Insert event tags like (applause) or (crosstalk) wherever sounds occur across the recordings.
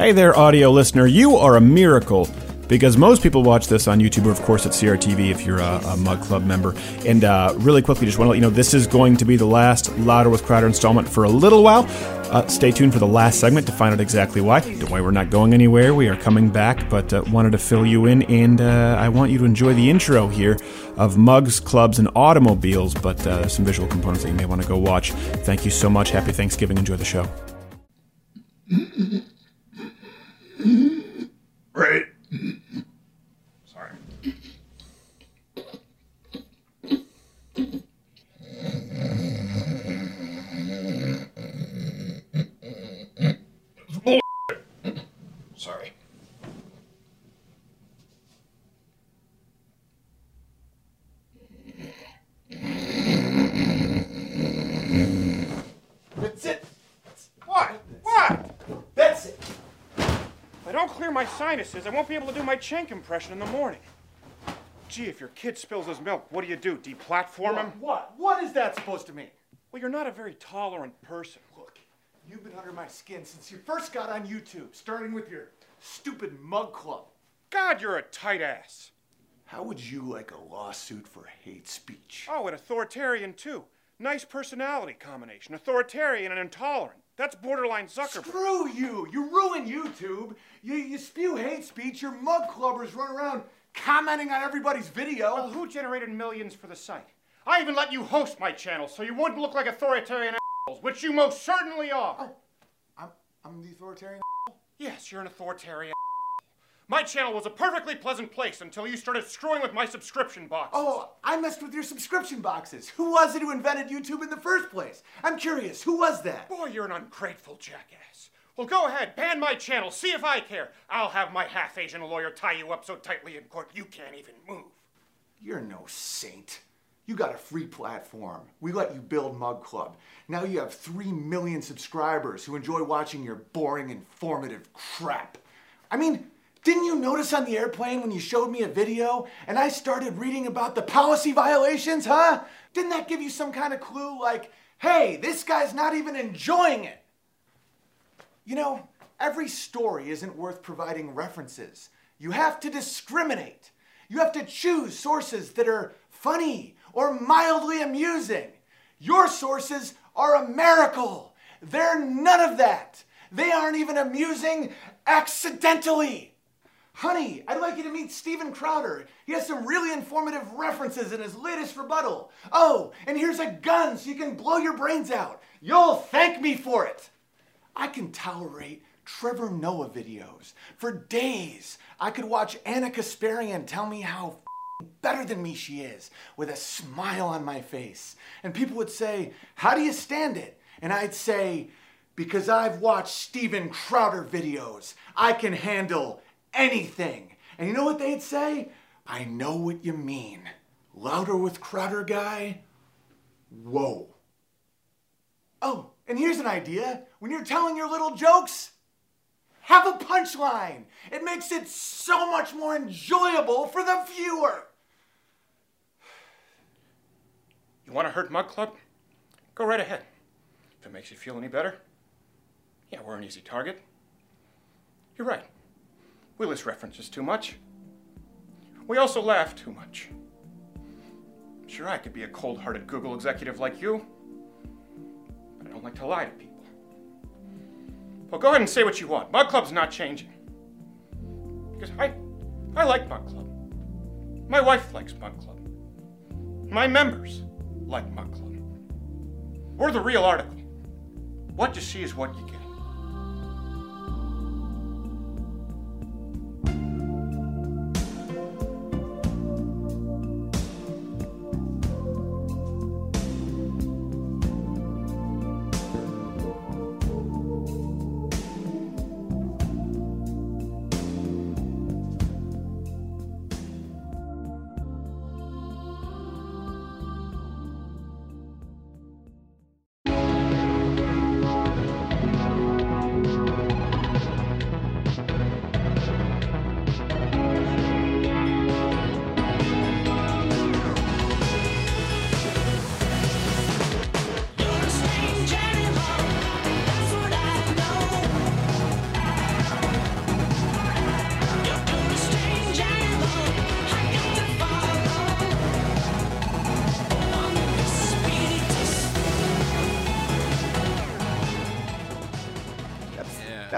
Hey there, audio listener. You are a miracle because most people watch this on YouTube, or of course at CRTV if you're a, a Mug Club member. And uh, really quickly, just want to let you know this is going to be the last Louder with Crowder installment for a little while. Uh, stay tuned for the last segment to find out exactly why. Don't worry, we're not going anywhere. We are coming back, but uh, wanted to fill you in, and uh, I want you to enjoy the intro here of mugs, clubs, and automobiles, but uh, some visual components that you may want to go watch. Thank you so much. Happy Thanksgiving. Enjoy the show. Right. Sorry. It's bull- Sorry. That's it. What? What? That's it. If I don't clear my sinuses, I won't be able to do my Chink impression in the morning. Gee, if your kid spills his milk, what do you do? Deplatform him? What? What is that supposed to mean? Well, you're not a very tolerant person. Look, you've been under my skin since you first got on YouTube, starting with your stupid mug club. God, you're a tight ass. How would you like a lawsuit for hate speech? Oh, and authoritarian, too. Nice personality combination. Authoritarian and intolerant. That's borderline Zuckerberg. Screw you! You ruin YouTube. You, you spew hate speech. Your mug clubbers run around commenting on everybody's video. Well, who generated millions for the site? I even let you host my channel so you wouldn't look like authoritarian assholes, which you most certainly are. Oh, I'm, I'm the authoritarian. Yes, you're an authoritarian. My channel was a perfectly pleasant place until you started screwing with my subscription box. Oh, I messed with your subscription boxes. Who was it who invented YouTube in the first place? I'm curious. Who was that? boy, you're an ungrateful jackass. Well, go ahead, ban my channel, see if I care. I'll have my half Asian lawyer tie you up so tightly in court you can't even move. You're no saint. You got a free platform. We let you build Mug Club. Now you have 3 million subscribers who enjoy watching your boring, informative crap. I mean, didn't you notice on the airplane when you showed me a video and I started reading about the policy violations, huh? Didn't that give you some kind of clue like, hey, this guy's not even enjoying it? You know, every story isn't worth providing references. You have to discriminate. You have to choose sources that are funny or mildly amusing. Your sources are a miracle. They're none of that. They aren't even amusing accidentally. Honey, I'd like you to meet Steven Crowder. He has some really informative references in his latest rebuttal. Oh, and here's a gun so you can blow your brains out. You'll thank me for it. I can tolerate Trevor Noah videos for days. I could watch Ana Kasparian tell me how better than me she is with a smile on my face. And people would say, How do you stand it? And I'd say, Because I've watched Steven Crowder videos. I can handle anything. And you know what they'd say? I know what you mean. Louder with Crowder guy? Whoa. Oh, and here's an idea. When you're telling your little jokes, have a punchline. It makes it so much more enjoyable for the viewer. You want to hurt Mug Club? Go right ahead. If it makes you feel any better. Yeah, we're an easy target. You're right. We list references too much. We also laugh too much. Sure, I could be a cold hearted Google executive like you, but I don't like to lie to people. Well, go ahead and say what you want. Mug Club's not changing. Because I, I like Mug Club. My wife likes Mug Club. My members like Mug Club. We're the real article. What you see is what you get.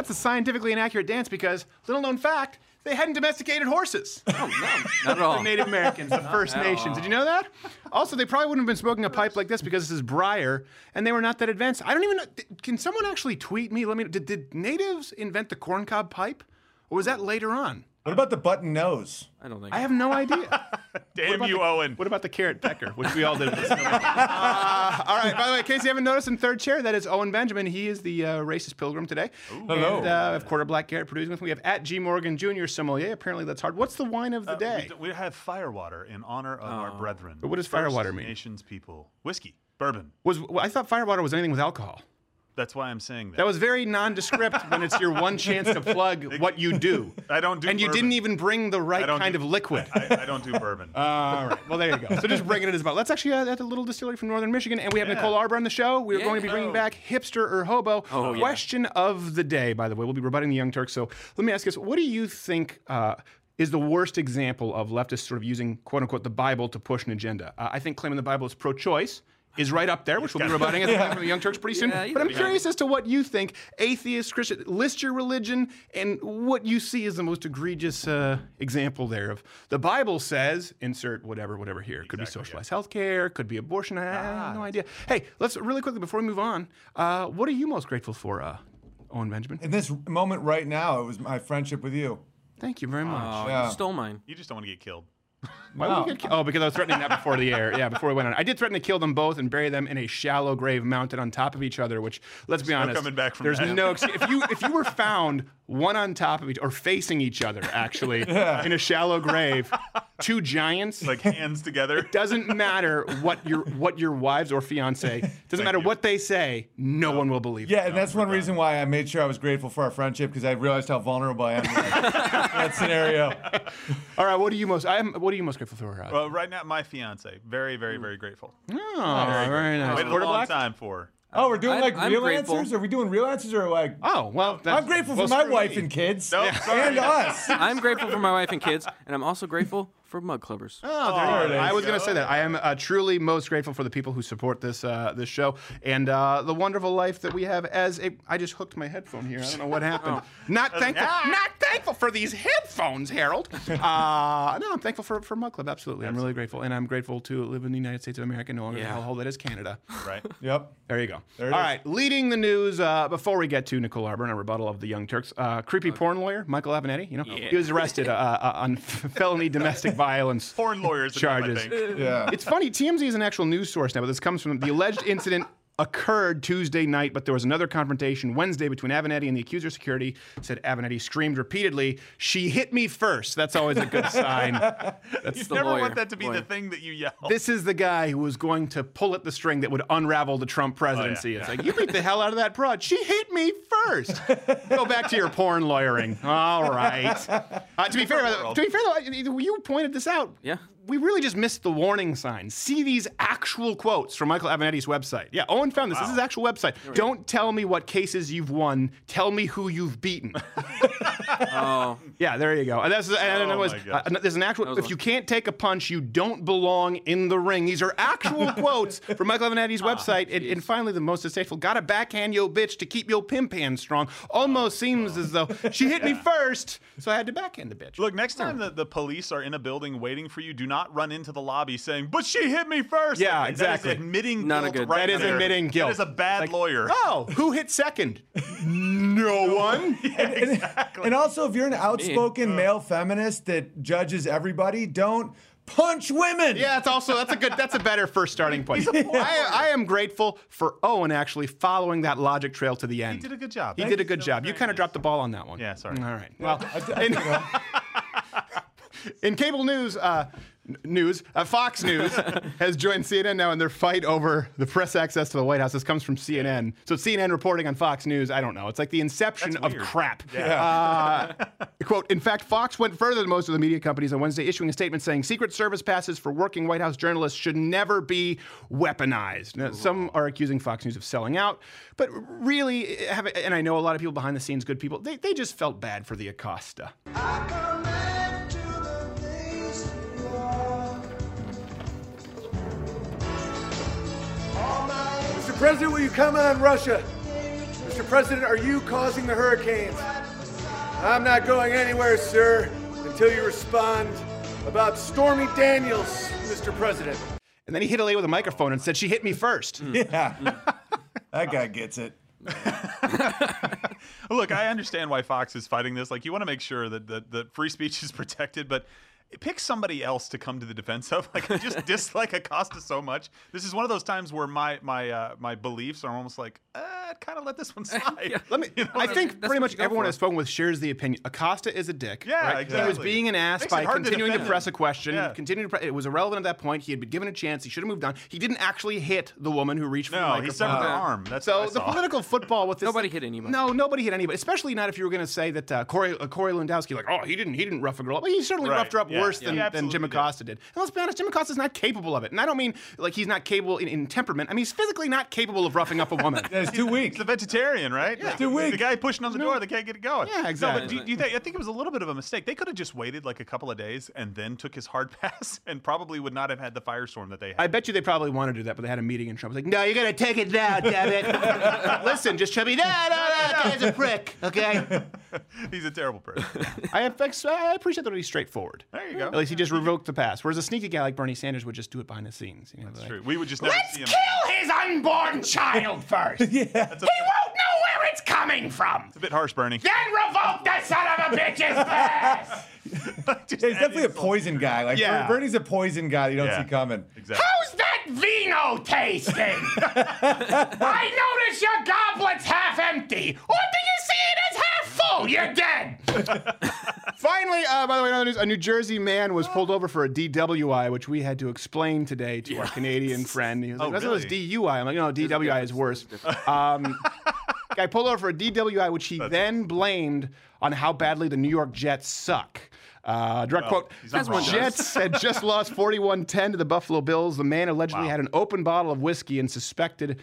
That's a scientifically inaccurate dance because, little known fact, they hadn't domesticated horses. (laughs) Oh, no, not at all. The Native Americans, (laughs) the First Nations. Did you know that? Also, they probably wouldn't have been smoking a pipe like this because this is briar, and they were not that advanced. I don't even know. Can someone actually tweet me? Let me. Did, did natives invent the corncob pipe, or was that later on? What about the button nose? I don't think. I have no (laughs) idea. Damn you, the- Owen. What about the carrot pecker, which we all did? (laughs) uh, all right. By the way, in case you haven't noticed, in third chair, that is Owen Benjamin. He is the uh, racist pilgrim today. Hello. And, uh, I have quarter black Garrett producing with me. We have at G Morgan Jr. sommelier. Apparently, that's hard. What's the wine of the Uh, day? we, we have firewater in honor of our brethren. But what does firewater mean? Nations people. Whiskey. Bourbon. Was well, I thought firewater was anything with alcohol. That's why I'm saying that. That was very nondescript when it's your one chance to plug (laughs) what you do. I don't do And you bourbon. didn't even bring the right kind do- of liquid. I, I don't do bourbon. (laughs) All right. Well, there you go. So just bringing it as about. Let's actually uh, at a little distillery from Northern Michigan, and we have Yeah. Nicole Arbour on the show. We're Yeah. going to be bringing back hipster or hobo. Oh, yeah. Question of the day, by the way. We'll be rebutting the Young Turks. So let me ask you this: What do you think? Uh, is the worst example of leftists sort of using "quote unquote" the Bible to push an agenda? Uh, I think claiming the Bible is pro-choice is right up there, which we'll be rebutting as we come from the Young Turks pretty soon. Yeah, but I'm curious as to what you think, atheist, Christian. List your religion and what you see as the most egregious uh, example there of the Bible says insert whatever, whatever here. Could be socialized health care, could be abortion. I, I have no idea. Hey, let's really quickly before we move on. Uh, what are you most grateful for, uh, Owen Benjamin? In this moment right now, it was my friendship with you. Thank you very much. Oh, Yeah. you stole mine. you just don't want to get killed. Why would get ki- oh, because I was threatening that before the air. Yeah, before we went on. I did threaten to kill them both and bury them in a shallow grave mounted on top of each other. Which, let's be no honest, coming back from there's that. no excuse. if you if you were found one on top of each or facing each other actually (laughs) in a shallow grave, (laughs) two giants. Like hands together. doesn't matter what your what your wives or fiance (laughs) doesn't matter you. what they say. No one will believe. it. Yeah, and that's oh one reason why I made sure I was grateful for our friendship because I realized how vulnerable I am in that, that scenario. All right. What are you most? I am. What are you most grateful for? Well, right now, my fiance. Very, very, hmm. very grateful. oh, very nice. Waited a long black? time for. Oh, we're doing I'm- like I'm real grateful. answers? Are we doing real answers or like? Oh well. that's- I'm grateful well, for my wife me. and kids Nope, (laughs) sorry. and us. I'm grateful for my wife and kids, and I'm also grateful for mug clubbers. Oh, there Oh, you go. there I was going to say that. I am uh, truly most grateful for the people who support this uh, this show and uh, the wonderful life that we have as a. I just hooked my headphone here. I don't know what happened. (laughs) Not thankful. Not thankful for these headphones, Harold. (laughs) Uh, no, I'm thankful for for Mug Club. Absolutely, I'm really grateful, and I'm grateful to live in the United States of America, no longer Yeah. the hellhole that is Canada. Right. (laughs) Yep. There you go. There it All is. right, leading the news uh, before we get to Nicole Arbour and a rebuttal of the Young Turks. Uh, creepy porn lawyer Michael Avenatti. You know, he was arrested uh, uh, on felony domestic violence Violence foreign lawyers. enough, I charges. think. Yeah. It's funny. TMZ is an actual news source now, but this comes from the alleged incident occurred Tuesday night, but there was another confrontation Wednesday between Avenatti and the accuser. Security said Avenatti screamed repeatedly, "She hit me first. That's always a good sign. (laughs) That's You the never lawyer. want that to be Lawyer. the thing that you yell. this is the guy who was going to pull at the string that would unravel the Trump presidency. yeah, It's yeah. like, you beat the hell out of that broad. She hit me first. (laughs) Go back to your porn lawyering. All right. (laughs) Uh, to be fair, to be fair though, you pointed this out. Yeah. We really just missed the warning signs. See these actual quotes from Michael Avenatti's website. Yeah, Owen found this. This is his actual website. Don't tell me what cases you've won. Tell me who you've beaten. (laughs) Oh, Yeah, there you go. And that's and it Oh was uh, there's an actual. was If one. you can't take a punch, you don't belong in the ring. These are actual (laughs) quotes from Michael Avenatti's website. And, and finally, the most distasteful: "Got to backhand yo bitch to keep yo pimp hand strong." Almost seems as though she hit me (laughs) first, so I had to backhand the bitch. Look, next time the, the police are in a building waiting for you, do not run into the lobby saying, "But she hit me first. Yeah, Like, exactly. That is admitting Not a good- right that is there. admitting guilt. That is a bad Like, lawyer. (laughs) Oh, who hit second? no (laughs) one. (laughs) Exactly. And also, if you're an outspoken male feminist that judges everybody, don't punch women. Yeah, that's also that's a good that's a better first starting point. I, I am grateful for Owen actually following that logic trail to the end. He did a good job. He Thank did a good That was job. You kind of dropped the ball on that one. Yeah, sorry. All right. Well, I, I, you know, in cable news, uh, n- news, uh, Fox News (laughs) has joined CNN now in their fight over the press access to the White House. This comes from CNN. So CNN reporting on Fox News. I don't know. It's like the inception of weird. crap. Uh, (laughs) quote, in fact, Fox went further than most of the media companies on Wednesday, issuing a statement saying Secret Service passes for working White House journalists should never be weaponized. Now, some are accusing Fox News of selling out, but really, have, and I know a lot of people behind the scenes, good people, they, they just felt bad for the Acosta. President, will you come on Russia? Mr. President, are you causing the hurricanes? I'm not going anywhere, sir, until you respond about Stormy Daniels, Mr. President. And then he hit a lady with a microphone and said, She hit me first. Hmm. Yeah. Hmm. that guy gets it. (laughs) Look, I understand why Fox is fighting this. Like, you want to make sure that the, the free speech is protected, but pick somebody else to come to the defense of. (laughs) Like, I just dislike Acosta so much. This is one of those times where my my uh, my beliefs are almost like, uh, kind of let this one (laughs) slide. Let (laughs) me. You know I think pretty much everyone. I've spoken with shares the opinion. Acosta is a dick. Yeah, right? He was being an ass Makes by hard to continuing to, press him. a question. Yeah. Continuing to pre- it was irrelevant at that point. He had been given a chance. He should have moved on. He didn't actually hit the woman who reached for the No, he microphone. severed her arm. That's So what I the political football with this Nobody hit anybody. No, nobody hit anybody. Especially not if you were going to say that uh, Corey uh, Corey Lewandowski, like, oh, he didn't he didn't rough a girl up. Well, he certainly Right, roughed her up yeah, worse yeah. than, He than Jim. Acosta did. And let's be honest, Jim Acosta's not capable of it. And I don't mean like he's not capable in, in temperament. I mean he's physically not capable of roughing up a woman. (laughs) Yeah, it's too weak. He's a vegetarian, right? Yeah. Too weak. The guy pushing on the door, they can't get it going. Yeah, No, exactly. but do, you- do you think, I think it was a little bit of a mistake. They could have just waited like a couple of days and then took his hard (laughs) pass and probably would not have had the firestorm that they had. I bet you they probably wanted to do that, but they had a meeting and Trump was like, "No, you got to take it now, damn it." (laughs) Listen, just chubby. No, no, no, that guy's a prick. Okay. He's a terrible person. I, in I appreciate that he's straightforward. There you go. At least he just revoked the pass. Whereas a sneaky guy like Bernie Sanders would just do it behind the scenes. You know, That's like, true. We would just never Let's see him. kill his unborn child (laughs) first. yeah. He won't know where it's coming from. It's a bit harsh, Bernie. Then revoke the son of a bitch's pass. (laughs) Just Yeah, he's definitely a poison guy. Like Yeah. Bernie's a poison guy you don't Yeah. see coming. Exactly. How's that vino tasting? (laughs) I notice your goblet's half empty. Or do you see it as half full? You're dead. (laughs) Finally, uh, by the way, another news, a New Jersey man was pulled over for a DWI, which we had to explain today to our Canadian friend. He was like, Oh, that's really? not DUI. I'm like, no, DWI is worse. Um, guy pulled over for a DWI, which he then blamed on how badly the New York Jets suck. Uh, direct Well, quote: he's not wrong. Jets (laughs) had just lost 41-10 to the Buffalo Bills. The man allegedly Wow. had an open bottle of whiskey and suspected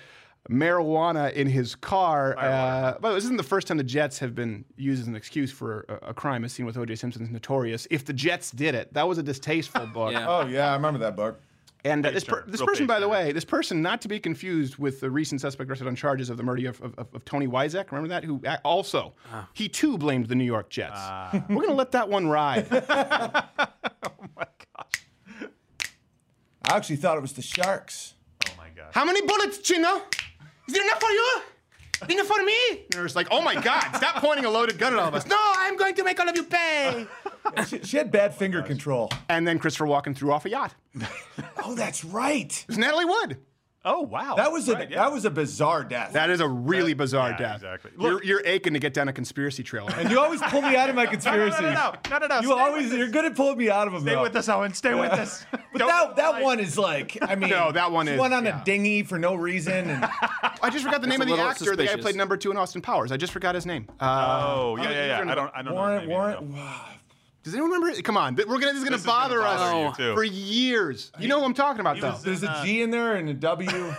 marijuana in his car. Uh, by the way, this isn't the first time the Jets have been used as an excuse for a, a crime, as seen with O.J. Simpson's Notorious. If the Jets did it, that was a distasteful (laughs) book. Yeah. Oh yeah, I remember that book. And uh, this, per- this person, by the way, this person, not to be confused with the recent suspect arrested on charges of the murder of, of, of Tony Wyzek. Remember that? Who also, Ah. he too blamed the New York Jets. (laughs) We're going to let that one ride. (laughs) Oh my gosh. I actually thought it was the Sharks. Oh my gosh. How many bullets, Chino? Is there enough for you? Enough for me? And they're like, oh my God, stop pointing a loaded gun at all of us. No, I'm going to make all of you pay. She, she had bad finger control. And then Christopher Walken threw off a yacht. (laughs) Oh, that's right. It was Natalie Wood. Oh wow. That was a Right, yeah. that was a bizarre death. That is a really bizarre yeah, death. exactly. You're, you're aching to get down a conspiracy trail. and you always pull me out of my (laughs) no, conspiracies. no, no, no, no, no. You Stay always you're us. good at pulling me out of them. Stay though. with us, Owen. Stay with us. (laughs) But Don't that that lie. one is like, I (laughs) mean, No, that one is- went on yeah. a dinghy for no reason, and I just forgot the name of the little actor. The guy who played number two in Austin Powers. I just forgot his name. Uh, Oh yeah, yeah, yeah. I don't. I don't know. Warren maybe, Warren. no. Does anyone remember? It? Come on, we're gonna. This is gonna This is gonna bother us you, too. for years. You know who I'm talking about, though. There's a uh, G in there and a W. (laughs)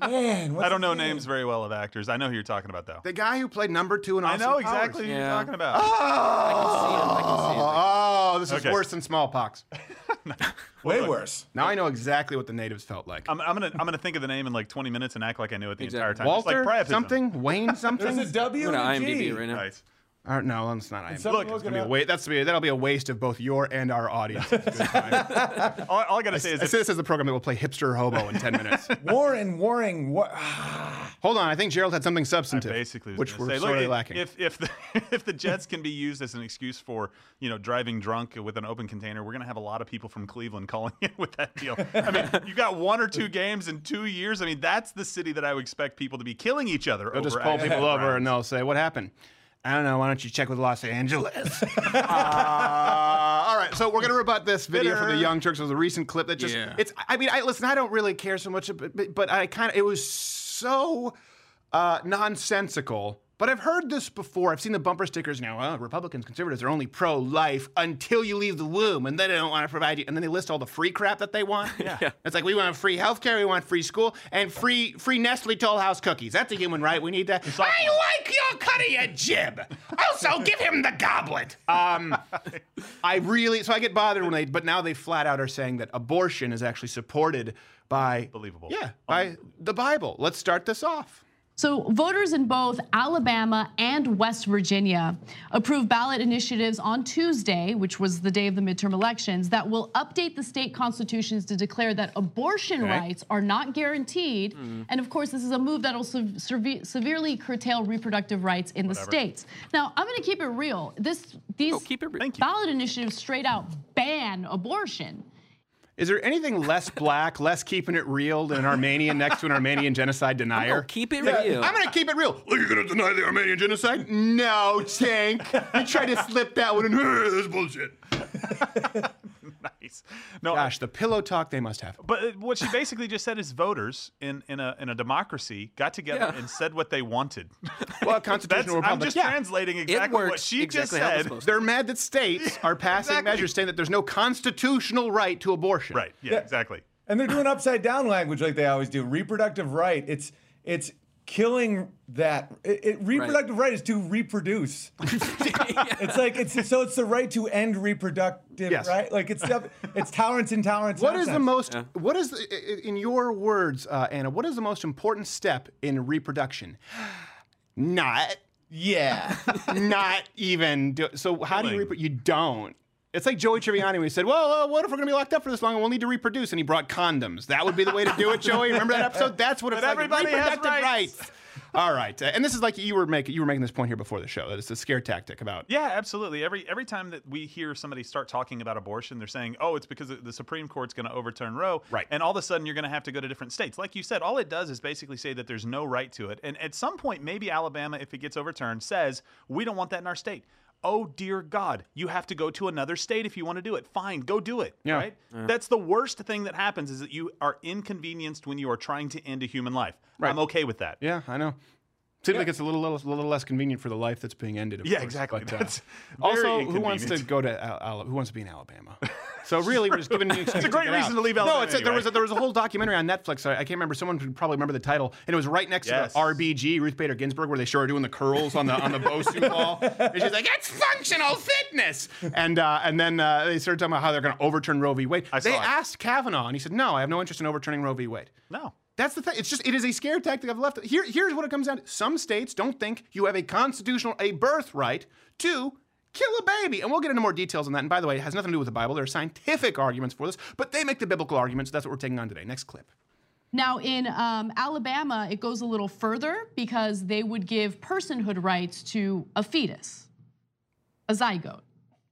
Man, what's I don't know name? names very well of actors. I know who you're talking about though. The guy who played number two in I Austin know Powers. exactly who you're Yeah. talking about. Oh! I can see him. I can see him. Oh, this is Okay. worse than smallpox. (laughs) (laughs) Way worse. Now I know exactly what the natives felt like. I'm, I'm gonna I'm gonna think of the name in like 20 minutes and act like I knew it the Exactly. entire time. Walter like priapism. something, Wayne something. There's a W I'm and gonna a G. IMDb right now. Right. Uh, no, that's not. I Look, it's it Be a wa- that's be, that'll be a waste of both your and our audience. (laughs) All, all I gotta say is I if, this is the program that will play hipster hobo in ten minutes. (laughs) Warren Waring. Wa- Hold on, I think Gerald had something substantive, basically was which we're say, look, sorely lacking. If if the (laughs) if the Jets can be used as an excuse for you know driving drunk with an open container, we're gonna have a lot of people from Cleveland calling in with that deal. I mean, you got one or two games in two years. I mean, that's the city that I would expect people to be killing each other. They'll over just pull people over and they'll say, "What happened?" I don't know. Why don't you check with Los Angeles? (laughs) uh, all right, so we're gonna rebut this video from the Young Turks. It was a recent clip that just. Yeah. It's. I mean, I listen. I don't really care so much, but, but, but I kind of. It was so uh, nonsensical. But I've heard this before. I've seen the bumper stickers now. Well, Republicans, conservatives are only pro-life until you leave the womb, and then they don't want to provide you. And then they list all the free crap that they want. (laughs) Yeah. It's like we want free healthcare, we want free school, and free free Nestle Toll House cookies. That's a human right. We need that. I like your cut of your jib. Also, (laughs) give him the goblet. Um, I really so I get bothered when they, but now they flat out are saying that abortion is actually supported by Believable. Yeah, by the Bible. Let's start this off. So, voters in both Alabama and West Virginia approved ballot initiatives on Tuesday, which was the day of the midterm elections, that will update the state constitutions to declare that abortion Okay. rights are not guaranteed. Mm-hmm. And of course, this is a move that will severely curtail reproductive rights in the states. Now, I'm going to keep it real. This these oh, keep it real. Ballot initiatives straight out ban abortion. Is there anything less black, less keeping it real than an Armenian next to an Armenian genocide denier? Keep it real. I'm gonna keep it real. Are you gonna deny the Armenian genocide? No, Tank. You tried to slip that one in. (laughs) This is bullshit. Nice. No, Gosh, the pillow talk they must have. But uh, what she basically just said is voters in, in a in a democracy got together Yeah. and said what they wanted. (laughs) Well, a That's, constitutional I'm just yeah. translating exactly what she exactly just said. They're mad that states (laughs) are passing Exactly. measures saying that there's no constitutional right to abortion. Right. Yeah, exactly. And they're doing upside down language like they always do. Reproductive right. It's it's killing that. It, it- reproductive right. is to reproduce. (laughs) It's like it's so it's the right to end reproductive Yes. right. Like it's it's tolerance, intolerance. What is the nonsense. most? What is the, i- i- in your words, uh, Anna? What is the most important step in reproduction? Not, Yeah. not even. Do, so how do you Killing. reproduce? You don't. It's like Joey Tribbiani when he said, "Well, uh, what if we're going to be locked up for this long and we'll need to reproduce?" And he brought condoms. That would be the way to do it, Joey. Remember that episode? That's what it's But like. everybody has reproductive rights. All right, uh, and this is like you were making you were making this point here before the show that it's a scare tactic about. Yeah, absolutely. Every every time that we hear somebody start talking about abortion, they're saying, "Oh, it's because the Supreme Court's going to overturn Roe." Right. And all of a sudden, you're going to have to go to different states. Like you said, all it does is basically say that there's no right to it. And at some point, maybe Alabama, if it gets overturned, says we don't want that in our state. Oh dear God, you have to go to another state if you want to do it. Fine, go do it. Yeah. Right. That's the worst thing that happens is that you are inconvenienced when you are trying to end a human life. Right. I'm okay with that. Yeah, I know. Seems like it's a little, little, little less convenient for the life that's being ended. Of Yeah, course, exactly. but, uh, That's also, who wants to go to Al- Al- who wants to be in Alabama? (laughs) So really, we're just giving. (laughs) It's a great reason to leave No, Alabama it's a, there was a, there was a whole documentary on Netflix. I, I can't remember. Someone could probably remember the title, and it was right next Yes. to the RBG Ruth Bader Ginsburg, where they show her doing the curls on the on the Bosu ball. (laughs) And she's like, "It's functional fitness," and uh, and then uh, they started talking about how they're going to overturn Roe v. Wade. I they asked Kavanaugh, and he said, "No, I have no interest in overturning Roe v. Wade." No. That's the thing. It's just it is a scare tactic I've left. Here, here's what it comes down to. Some states don't think you have a constitutional, a birthright to kill a baby. And we'll get into more details on that. And by the way, it has nothing to do with the Bible. There are scientific arguments for this, but they make the biblical arguments. That's what we're taking on today. Next clip. Now, in um, Alabama, it goes a little further because they would give personhood rights to a fetus, a zygote.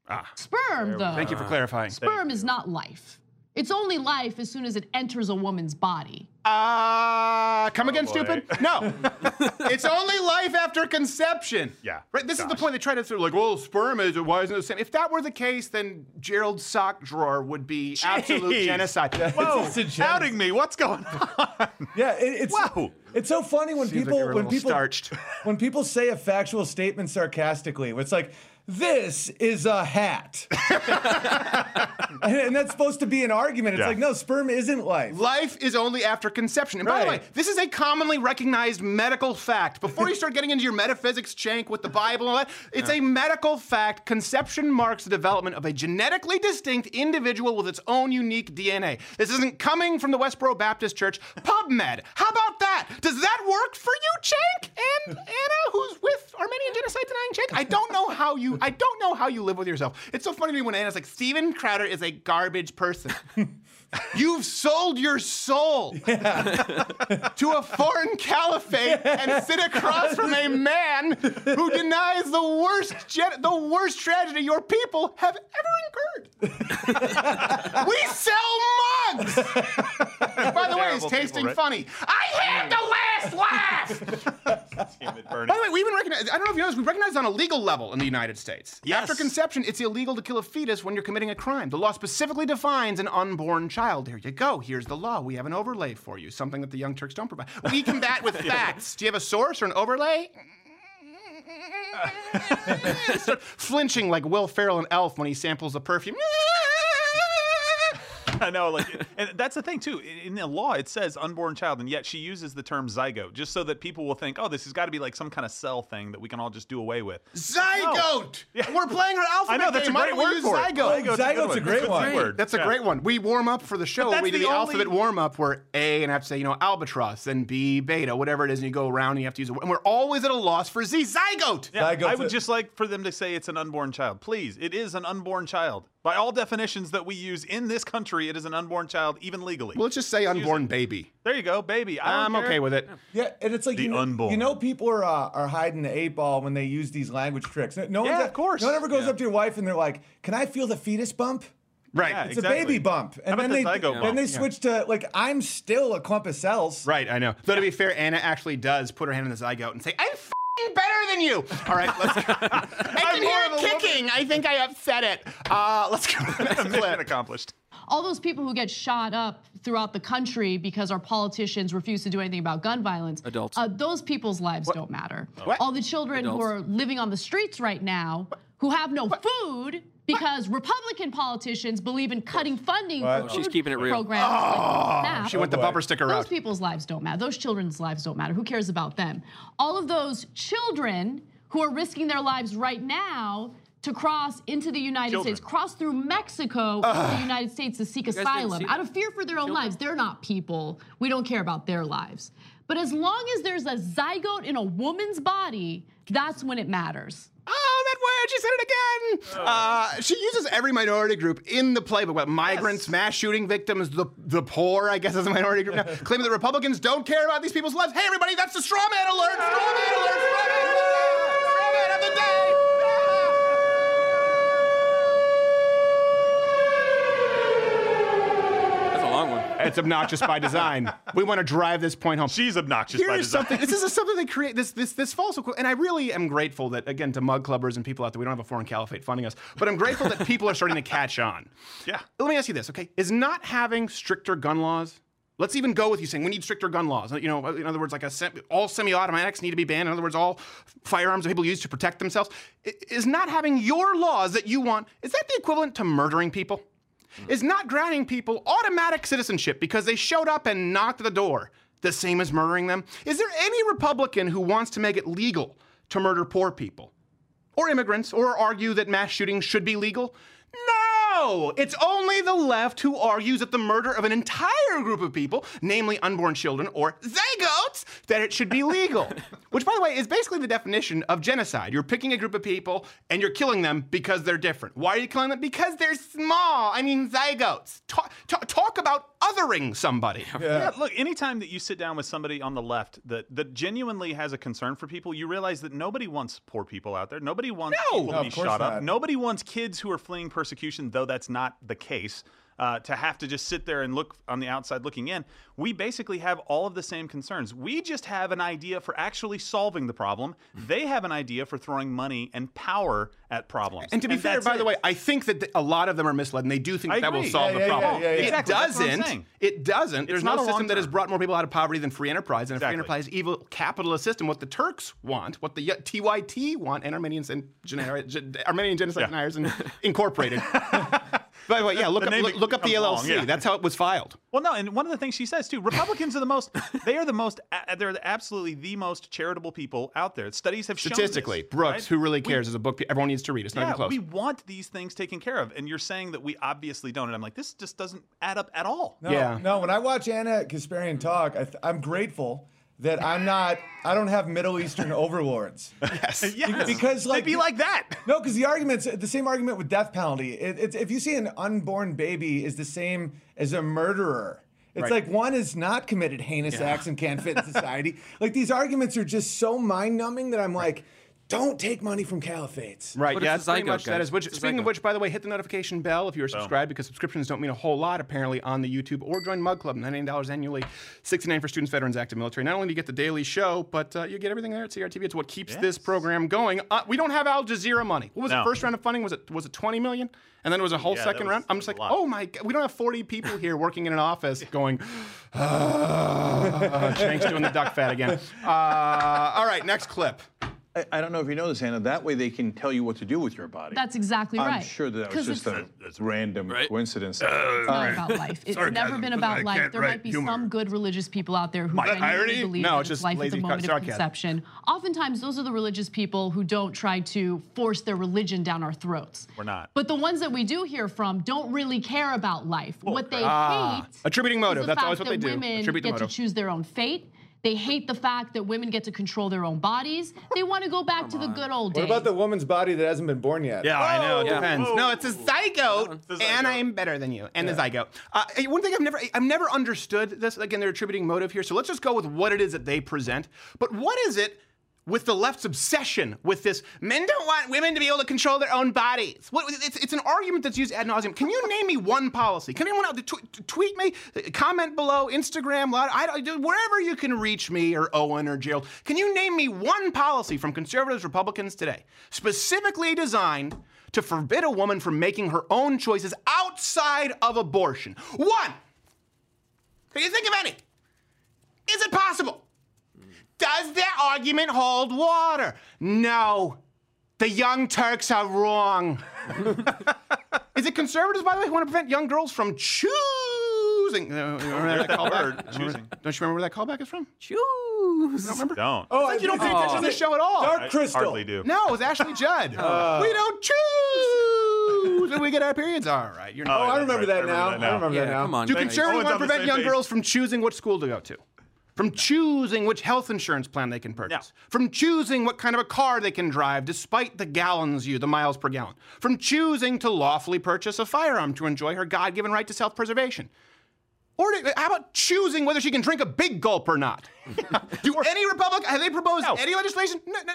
Ah. Sperm, though. Thank you for clarifying. Sperm is not life. It's only life as soon as it enters a woman's body. Uh, come again, boy. stupid? No. (laughs) it's only life after conception. Yeah. Right? This is the point they try to throw, like, well, sperm is, why isn't it the same? If that were the case, then Gerald's sock drawer would be absolute Jeez. genocide. Whoa, It's a gem. outing me. What's going on? (laughs) Yeah, it, it's Wow. It's so funny when Seems people you're when people starched. when people say a factual statement sarcastically. It's like this is a hat, (laughs) and, that's supposed to be an argument. It's Yeah. like no, sperm isn't life. Life is only after conception. And by the way, this is a commonly recognized medical fact. Before you start getting into your metaphysics chank with the Bible and all that, it's a medical fact. Conception marks the development of a genetically distinct individual with its own unique DNA. This isn't coming from the Westboro Baptist Church. PubMed. How about that? Does that work for you, Chank? And Anna, who's with Armenian genocide denying Chank? I don't know how you (laughs) I don't know how you live with yourself. It's so funny to me when Anna's like, Steven Crowder is a garbage person. (laughs) You've sold your soul to a foreign caliphate and sit across from a man who denies the worst the worst tragedy your people have ever incurred. (laughs) we sell mugs. By the way, it's tasting people, right? funny. I had the last laugh. (laughs) Damn it, Bernie. By the way, we even recognize, I don't know if you know this, we recognize on a legal level in the United States. Yes. After conception, it's illegal to kill a fetus when you're committing a crime. The law specifically defines an unborn child. Here you go. Here's the law. We have an overlay for you, something that the Young Turks don't provide. We combat with (laughs) facts. Do you have a source or an overlay? (laughs) Start flinching like Will Ferrell and Elf when he samples the perfume. (laughs) I know, like, and that's the thing too. In in the law, it says unborn child, and yet she uses the term zygote just so that people will think, oh, this has got to be like some kind of cell thing that we can all just do away with. Zygote. We're playing her alphabet I know, that's game. a great don't word use for it. zygote? Zygote's a Zygote's one. a great That's one. word. That's a Yeah. great one. We warm up for the show. that's We do the the, only- alphabet warm up where A and I have to say, you know, albatross, then B, beta, whatever it is, and you go around and you have to use it. And we're always at a loss for Z. Zygote. Yeah, Zygote's I would a- just like for them to say it's an unborn child. Please, it is an unborn child. By all definitions that we use in this country, it is an unborn child, even legally. Well, let's just say unborn baby. there you go, baby. I I'm care. okay with it. Yeah, and it's like The you know, unborn. you know people are uh, are hiding the eight ball when they use these language tricks. No, no Yeah, one, of course. No one ever goes Yeah. up to your wife and they're like, "Can I feel the fetus bump?" Right. Yeah, It's exactly. a baby bump, and about then the they zygote then bump? they Yeah. switch to like, "I'm still a clump of cells." Right, I know. Though to be fair, Anna actually does put her hand in the zygote and say, "I'm f***ing better than you." All right, let's. I can hear more it a kicking. I think I upset it. Uh, let's go to the next Mission accomplished. all those people who get shot up throughout the country because our politicians refuse to do anything about gun violence. Adults. Uh, those people's lives don't matter. What? All the children who are living on the streets right now who have no food because Republican politicians believe in cutting funding What? for She's food keeping it real. programs. like ah! She went the bumper sticker around. Those route. people's lives don't matter. Those children's lives don't matter. Who cares about them? All of those children who are risking their lives right now to cross into the United Children. States, cross through Mexico into the United States to seek asylum out of fear for their own lives. They're not people. We don't care about their lives. But as long as there's a zygote in a woman's body, that's when it matters. Oh, that word! She said it again. Uh, she uses every minority group in the playbook. What, migrants, mass shooting victims, the the poor. I guess is a minority group now. (laughs) Claiming that Republicans don't care about these people's lives. Hey, everybody, that's the straw man alert! Straw man alert! Straw man of the day! Straw man of the day! That's a long one. It's obnoxious by design. We want to drive this point home. She's obnoxious by design. something. This is something they create. This this this false and I really am grateful that again to mug clubbers and people out there. We don't have a foreign caliphate funding us, but I'm grateful that people are starting to catch on. Yeah. Let me ask you this, okay? Is not having stricter gun laws? Let's even go with you saying we need stricter gun laws. You know, in other words, like sem- all semi-automatics need to be banned. In other words, all firearms that people use to protect themselves. Is not having your laws that you want? Is that the equivalent to murdering people? Mm-hmm. Is not granting people automatic citizenship because they showed up and knocked at the door the same as murdering them? Is there any Republican who wants to make it legal to murder poor people? or immigrants or argue that mass shootings should be legal? No! It's only the left who argues that the murder of an entire group of people, namely unborn children or zygotes, that it should be legal. (laughs) Which, by the way, is basically the definition of genocide. You're picking a group of people and you're killing them because they're different. Why are you killing them? Because they're small. I mean, zygotes. Talk, talk, talk about othering somebody. Yeah, look, anytime that you sit down with somebody on the left that, that genuinely has a concern for people, you realize that nobody wants poor people out there. Nobody wants No! people No, to be of course shot up. Nobody wants kids who are fleeing persecution, though that's not the case. Uh, to have to just sit there and look on the outside looking in, we basically have all of the same concerns. We just have an idea for actually solving the problem. They have an idea for throwing money and power at problems. And to be fair, by it. the way, I think that a lot of them are misled, and they do think that will solve Yeah, the yeah, problem. yeah. It Exactly, that's doesn't. It doesn't. There's not no a system that has brought more people out of poverty than free enterprise, and a free Exactly. enterprise evil capitalist system. What the Turks want, what the TYT want, and Armenians and Armenian genocide deniers and Incorporated. (laughs) By the way, yeah, look The up look, look up the LLC. long, yeah. That's how it was filed. Well, no, and one of the things she says too, Republicans are the most, (laughs) they are the most, they're absolutely the most charitable people out there. Studies have shown this, Statistically, Brooks, right? who really cares, is a book everyone needs to read. It's not Yeah, even close. we want these things taken care of, and you're saying that we obviously don't. And I'm like, this just doesn't add up at all. No, Yeah. No, when I watch Ana Kasparian talk, I th- I'm grateful that I'm not. I don't have Middle Eastern overlords. (laughs) yes. Yes, Because, like- they'd be like that. No, because the argument's the same argument with death penalty. It, it's if you see an unborn baby is the same as a murderer. It's Right. like one has not committed heinous acts and can't fit in (laughs) society. like these arguments are just so mind numbing that I'm like, don't take money from caliphates. Right, But yeah, it's that's a pretty much that guys. is. Which, It's speaking of which, by the way, hit the notification bell if you're subscribed because subscriptions don't mean a whole lot apparently on the YouTube or join Mug Club, $99 annually, 69 for students, veterans, active military. Not only do you get the daily show, but uh, you get everything there at CRTV. It's what keeps this program going. Uh, we don't have Al Jazeera money. What was No. the first round of funding? Was it was it 20 million? And then it was a whole Yeah, second was- round. I'm just like, oh my god, we don't have 40 people here working in an office (laughs) going. Uh, Shank's doing the duck fat again. Uh, all right, next clip. I, I don't know if you know this, Anna. That way they can tell you what to do with your body. That's exactly right. I'm sure that, that was 'Cause just it's- a random coincidence. It's not about life. It's never sarcasm, been about I life. There might be humor. some good religious people out there who My genuinely irony? believe No, that it's just life lazy at the moment of conception. Oftentimes, those are the religious people who don't try to force their religion down our throats. We're not. But the ones that we do hear from don't really care about life. what they Ah, hate attributing motive. is the That's always fact what they that do. Women Attribute the get to motive. choose their own fate. They hate the fact that women get to control their own bodies. They want to go back to the good old days. What about the woman's body that hasn't been born yet? Yeah, I know. It Whoa, depends. whoa. No, it's a zygote, The and. I'm better than you. And the zygote. Uh, one thing I've never, I've never understood this. Again, they're attributing motive here. So let's just go with what it is that they present. But what is it? With the left's obsession with this, men don't want women to be able to control their own bodies. What, it's, it's an argument that's used ad nauseum. Can you name me one policy? Can anyone out tw- tweet me, uh, comment below, Instagram, I, I, wherever you can reach me or Owen or Gerald? Can you name me one policy from conservatives, Republicans today, specifically designed to forbid a woman from making her own choices outside of abortion? One. Can you think of any? Is it possible? Does their argument hold water? No. The Young Turks are wrong. Is it conservatives, by the way, who want to prevent young girls from choosing? Uh, remember that callback? choosing. Don't you remember where that callback is from? Choose. Don't remember? Don't. Oh, like you don't pay attention to the show at all. Dark I Crystal. hardly do. No, it's Ashley Judd. (laughs) Uh. we don't choose when we get our periods. All right, you're not. Oh, not. I remember right. that I remember now. I remember Yeah, that now. come on. Do guys. conservatives want to prevent young page. girls from choosing which school to go to? From choosing which health insurance plan they can purchase? From choosing what kind of a car they can drive despite the gallons you, the miles per gallon? From choosing to lawfully purchase a firearm to enjoy her God given right to self preservation? Or how about choosing whether she can drink a big gulp or not? (laughs) Do any Republic have they proposed No. any legislation? No, no, no,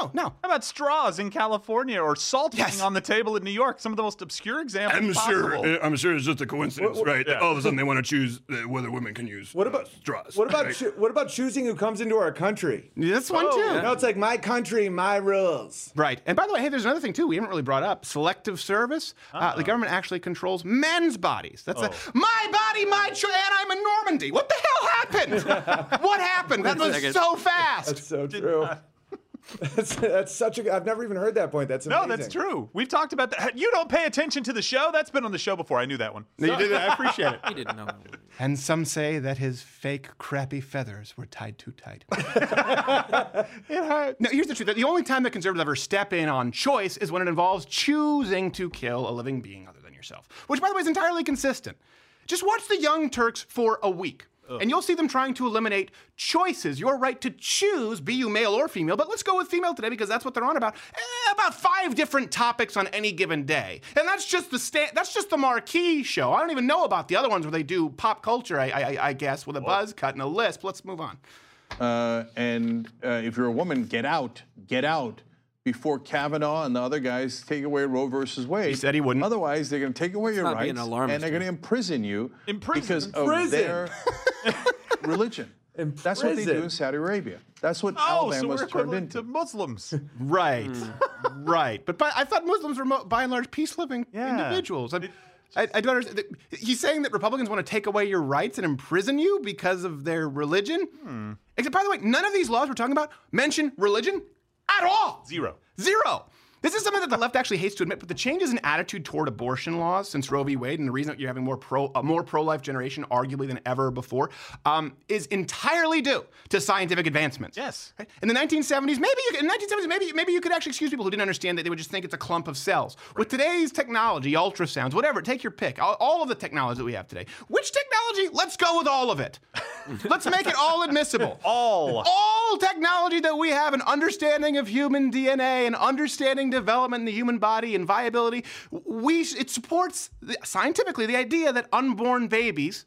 no, no. How about straws in California or salt Yes. being on the table in New York? Some of the most obscure examples I'm possible. I'm sure it's just a coincidence, right? Yeah. All of a sudden, they want to choose uh, whether women can use What about straws. What about choo- what about choosing who comes into our country? this one too? No, it's like my country, my rules. Right. And by the way, hey, there's another thing too we haven't really brought up. Selective service. Uh, the government actually controls men's bodies. That's a, my body, my choice. And I'm in Normandy. What the hell happened? (laughs) what happened? That was second. so fast. That's so true. (laughs) that's, that's such a. I've never even heard that point. That's No, that's true. We've talked about that. You don't pay attention to the show. That's been on the show before. I knew that one. No, you did it. I appreciate it. (laughs) He didn't know. And some say that his fake, crappy feathers were tied too tight. (laughs) it hurt. Now, here's the truth. The only time that conservatives ever step in on choice is when it involves choosing to kill a living being other than yourself, which, by the way, is entirely consistent. Just watch the Young Turks for a week. And you'll see them trying to eliminate choices, your right to choose, be you male or female. But let's go with female today because that's what they're on about. Eh, about five different topics on any given day, and that's just the sta- that's just the marquee show. I don't even know about the other ones where they do pop culture. I, I, I guess with a buzz cut and a lisp. Let's move on. Uh, and uh, if you're a woman, get out, get out before Kavanaugh and the other guys take away Roe versus Wade. He said he wouldn't. Otherwise, they're going to take away your not being rights alarmist and they're going to imprison you Imprison? because of Imprison. their (laughs) religion. That's what they do in Saudi Arabia. That's what Oh, so Alabama's we're turned into. to Muslims. (laughs) Right, right. But, but I thought Muslims were mo- by and large peace loving Yeah. individuals. I, I, I don't understand. He's saying that Republicans want to take away your rights and imprison you because of their religion. Hmm. Except, by the way, none of these laws we're talking about mention religion at all. Zero. Zero. This is something that the left actually hates to admit, but the changes in attitude toward abortion laws since Roe v. Wade, and the reason that you're having more pro a more pro-life generation, arguably than ever before, um, is entirely due to scientific advancements. Yes. Right? In the 1970s, maybe you could, in the 1970s, maybe maybe you could actually excuse people who didn't understand that they would just think it's a clump of cells. With today's technology, ultrasounds, whatever, take your pick. All, all of the technology that we have today. Which technology? Let's go with all of it. (laughs) Let's make it all admissible. All. All technology that we have, an understanding of human DNA, an understanding development in the human body and viability, we it supports the, scientifically the idea that unborn babies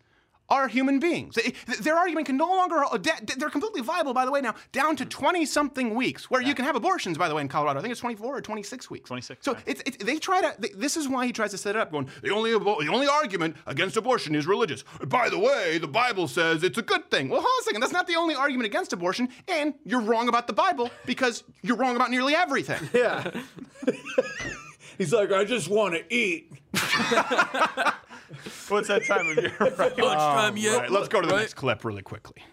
are human beings. Their argument can no longer, uh, they're completely viable, by the way, now, down to 20 something weeks, where you can have abortions, by the way, in Colorado. I think it's 24 or 26 weeks. 26, So right. it's, it's, they try to, they- this is why he tries to set it up, going, the only, abo- the only argument against abortion is religious. By the way, the Bible says it's a good thing. Well, hold on a second, that's not the only argument against abortion, and you're wrong about the Bible because you're wrong about nearly everything. Yeah. (laughs) He's like, I just want to eat. (laughs) (laughs) What's that time of year? (laughs) Right. Lunchtime um, yet? All right, let's go to the Right? next clip really quickly.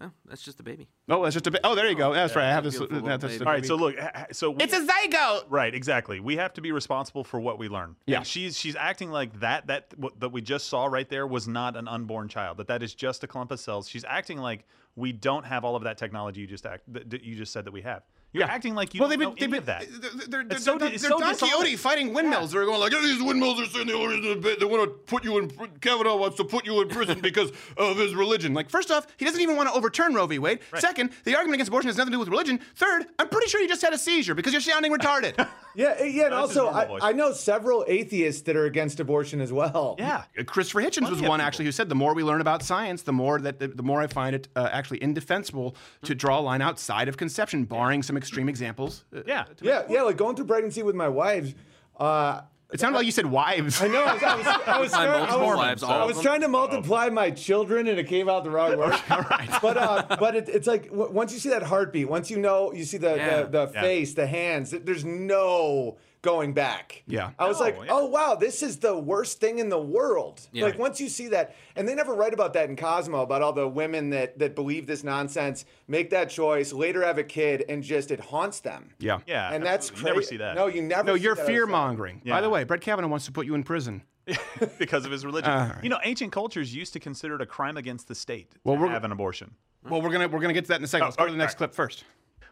Oh, that's just a baby. Oh, that's just a bit. Oh, there you go. Oh, that's right. I have this. beautiful That's just a baby. All right, so look, ha- ha- so we- it's a zygote. Right, exactly. We have to be responsible for what we learn. Yeah. And she's she's acting like that that what, that we just saw right there was not an unborn child. That that is just a clump of cells. She's acting like we don't have all of that technology you just act that, that you just said that we have. You're acting like you well, don't they've know been, any they've of been, that. They're, they're, It's so they're, di- it's they're so Don Quixote fighting windmills. They're going like, "Oh, these windmills are saying the only reason they want to put you in. Kavanaugh wants to put you in prison (laughs) because of his religion. Like, first off, he doesn't even want to overturn Roe v. Wade. Second, the argument against abortion has nothing to do with religion. Third, I'm pretty sure you just had a seizure because you're sounding retarded. (laughs) Yeah, eh, yeah, and That's his also I. I know several atheists that are against abortion as well. yeah. Christopher Hitchens was Plenty of one people. actually who said the more we learn about science, the more that the, the more I find it uh, actually indefensible to draw a line outside of conception, barring some extreme examples. Uh, Yeah. yeah, yeah. Like going through pregnancy with my wives. Uh, It sounded like you said wives. I know. I was, I was, I was, (laughs) trying, I was- wives, I was trying to multiply my children, and it came out the wrong word. (laughs) All right. But uh, but it, it's like w- once you see that heartbeat, once you know, you see the Yeah. the, the Yeah. face, the hands. There's no going back. Yeah. I was No, like, yeah. oh wow, this is the worst thing in the world. Yeah. Like once you see that, and they never write about that in Cosmo about all the women that that believe this nonsense, make that choice, later have a kid, and just it haunts them. Yeah. Yeah. And that's absolutely. You never see that. No, you never. No, see you're fear outside. mongering. By the way, Brett Kavanaugh wants to put you in prison. (laughs) because of his religion. All right. You know, ancient cultures used to consider it a crime against the state Well, to we're- have an abortion. Well, we're gonna we're gonna get to that in a second. Oh, Let's go to the next clip first.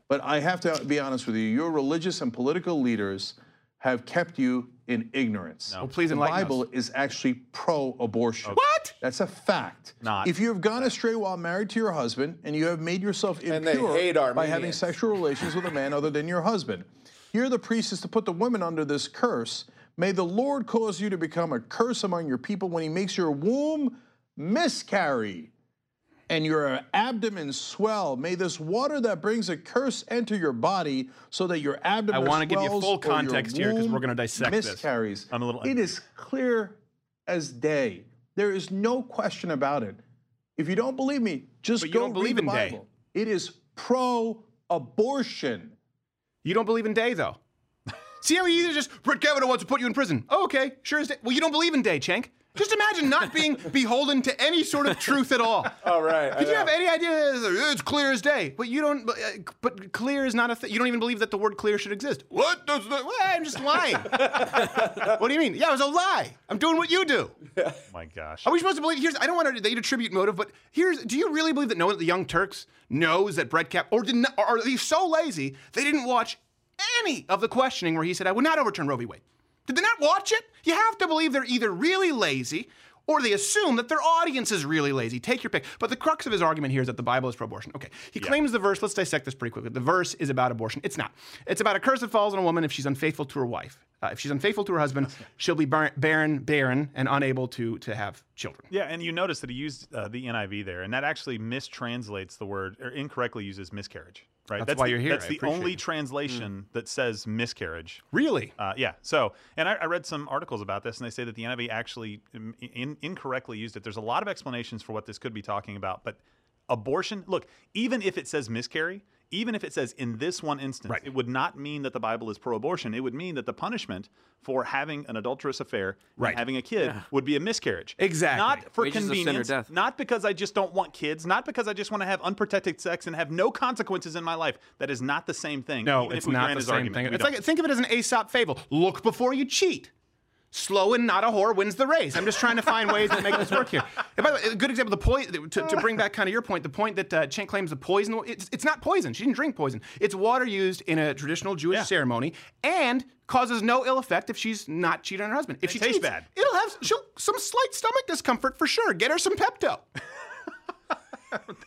But I have to be honest with you. Your religious and political leaders have kept you in ignorance. Well, please the Bible us. is actually pro-abortion. What? That's a fact. Not. If you have gone astray while married to your husband and you have made yourself impure And they hate by having sexual relations with a man other than your husband, here the priest is to put the woman under this curse. May the Lord cause you to become a curse among your people when he makes your womb miscarry and your abdomen swell. May this water that brings a curse enter your body so that your abdomen I wanna give you full context here because we're gonna dissect this. miscarries. I'm a little- It is clear as day. There is no question about it. If you don't believe me, just But you go don't believe read the in day. Bible. It is pro-abortion. You don't believe in day though. (laughs) See how he either just Brett Kavanaugh wants to put you in prison. Oh, okay, sure as day. Well, you don't believe in day, Cenk. Just imagine not being beholden to any sort of truth at all. (laughs) All right. I Did you know. have any idea? It's clear as day, but you don't. But, uh, but clear is not a thing. You don't even believe that the word clear should exist. What does that? Well, I'm just lying. (laughs) what do you mean? Yeah, it was a lie. I'm doing what you do. Oh my gosh. Are we supposed to believe? Here's I don't want to they attribute motive, but here's do you really believe that no one at the Young Turks knows that Brett Cap or did not, or are they so lazy they didn't watch any of the questioning where he said I would not overturn Roe v. Wade? Did they not watch it? You have to believe they're either really lazy or they assume that their audience is really lazy. Take your pick. But the crux of his argument here is that the Bible is pro abortion. Okay. He claims the verse, let's dissect this pretty quickly. The verse is about abortion. It's not. It's about a curse that falls on a woman if she's unfaithful to her wife. Uh, if she's unfaithful to her husband, she'll be bar- barren, barren, and unable to, to have children. Yeah, and you notice that he used uh, the NIV there, and that actually mistranslates the word or incorrectly uses miscarriage. Right. That's why the, you're here. That's I the only it. translation that says miscarriage. Really? Uh, yeah. So, and I, I read some articles about this, and they say that the NIV actually um, in, incorrectly used it. There's a lot of explanations for what this could be talking about, but abortion. Look, even if it says miscarry, even if it says in this one instance, Right. it would not mean that the Bible is pro-abortion. It would mean that the punishment for having an adulterous affair, and Right. having a kid, would be a miscarriage. Exactly. Not for Wages of sin or convenience. death. Not because I just don't want kids. Not because I just want to have unprotected sex and have no consequences in my life. That is not the same thing. No, even it's if we not the same argument. thing. It's don't. like think of it as an Aesop fable. Look before you cheat. Slow and not a whore wins the race. I'm just trying to find ways to make this work here. And by the way, a good example, the poison. To, to bring back kind of your point, the point that uh, Chen claims the poison. It's, it's not poison. She didn't drink poison. It's water used in a traditional Jewish Yeah. ceremony and causes no ill effect if she's not cheating on her husband. If It she tastes cheats, bad. it'll have she'll, some slight stomach discomfort for sure. Get her some Pepto.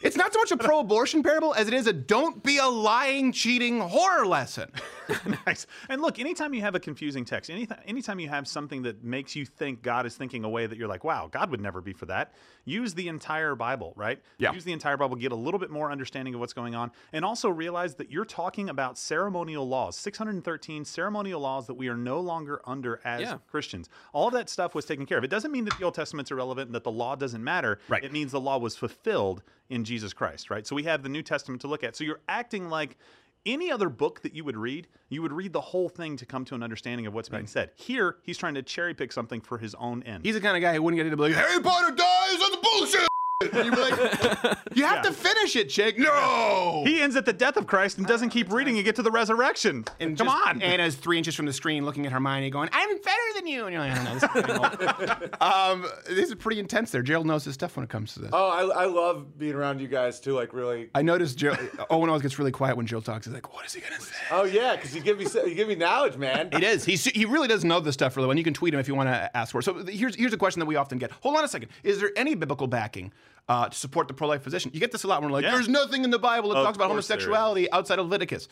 It's not so much a pro-abortion parable as it is a don't be a lying, cheating horror lesson. (laughs) nice. And look, anytime you have a confusing text, anytime, anytime you have something that makes you think God is thinking a way that you're like, wow, God would never be for that, use the entire Bible, right? Yeah. Use the entire Bible, get a little bit more understanding of what's going on, and also realize that you're talking about ceremonial laws, 613 ceremonial laws that we are no longer under as Yeah. Christians. All of that stuff was taken care of. It doesn't mean that the Old Testament's irrelevant and that the law doesn't matter. Right. It means the law was fulfilled in Jesus Christ, right? So we have the New Testament to look at. So you're acting like any other book that you would read, you would read the whole thing to come to an understanding of what's being said. Here, he's trying to cherry pick something for his own end. He's the kind of guy who wouldn't get into like Harry Potter dies. That's bullshit. And you'd like, you have to finish it, Jake. No. He ends at the death of Christ and doesn't keep reading and get to the resurrection. And Come just- on. Ana's three inches from the screen looking at Hermione going, I'm better than you. And you're like, I don't know. This is, pretty (laughs) um, this is pretty intense there. Gerald knows his stuff when it comes to this. Oh, I, I love being around you guys too. Like really. I noticed Gerald, (laughs) Owen always gets really quiet when Gerald talks. He's like, what is he going to say? Oh yeah, because you give me so- you give me knowledge, man. It is. He's, he really does know this stuff really well. And you can tweet him if you want to ask for it. So here's, here's a question that we often get. Hold on a second. Is there any biblical backing uh, to support the pro-life position? You get this a lot when we're like, Yeah. there's nothing in the Bible that Of talks about course there is. homosexuality outside of Leviticus.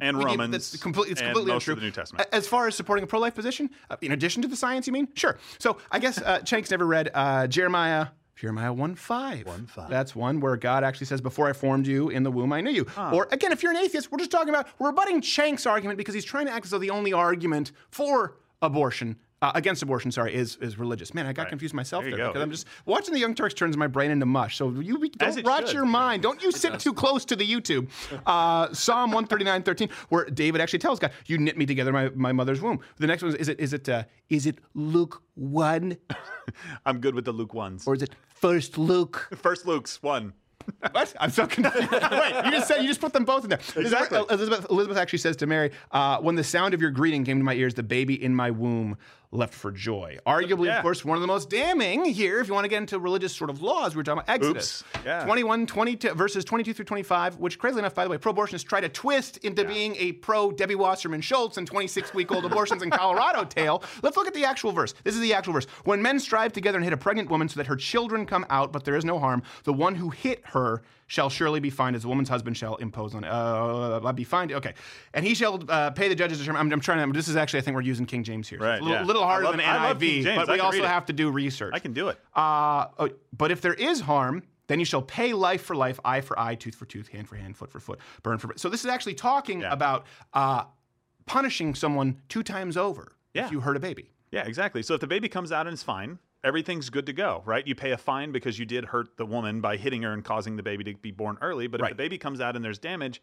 And We give- Romans That's completely, it's and completely most of untrue. the New Testament. As far as supporting a pro-life position, uh, in addition to the science, you mean? Sure. So I guess uh, Cenk's never read uh, Jeremiah. Jeremiah 1 5. 1 5. That's one where God actually says, Before I formed you in the womb, I knew you. Or again, if you're an atheist, we're just talking about, we're rebutting Cenk's argument because he's trying to act as though the only argument for abortion. Uh, against abortion, sorry, is is religious. Man, I got confused myself There there because I'm just watching the Young Turks turns my brain into mush. So you don't rot should. your mind. Don't you sit too close to the YouTube. Uh, Psalm 139, 13, where David actually tells God, "You knit me together in my, my mother's womb." The next one is, is it is it uh, is it Luke one (laughs) I'm good with the Luke ones. or is it First Luke? (laughs) First Luke's one. (laughs) What? I'm so confused. Wait, you just said you just put them both in there. Exactly. Elizabeth, Elizabeth actually says to Mary, uh, "When the sound of your greeting came to my ears, the baby in my womb left for joy." Arguably, Yeah. of course, one of the most damning here, if you want to get into religious sort of laws, we were talking about Exodus, Oops. Yeah. 21, 22, verses 22 through 25, which, crazily enough, by the way, pro-abortionists try to twist into being a pro Debbie Wasserman Schultz and 26-week-old abortions in Colorado (laughs) tale. Let's look at the actual verse. This is the actual verse. When men strive together and hit a pregnant woman so that her children come out, but there is no harm, the one who hit her shall surely be fined as a woman's husband shall impose on uh I'll be fined okay and he shall uh, pay the judge's term I'm, I'm trying to this is actually i think we're using king james here Right, it's a little, yeah. little harder love- than niv James. but we also have to do research I can do it. uh, oh, but if there is harm, then you shall pay life for life, eye for eye, tooth for tooth, hand for hand, foot for foot, burn for burn. So this is actually talking Yeah. about uh, punishing someone two times over Yeah. if you hurt a baby. Yeah, exactly. So if the baby comes out and is fine, everything's good to go, right? You pay a fine because you did hurt the woman by hitting her and causing the baby to be born early. But if Right. the baby comes out and there's damage,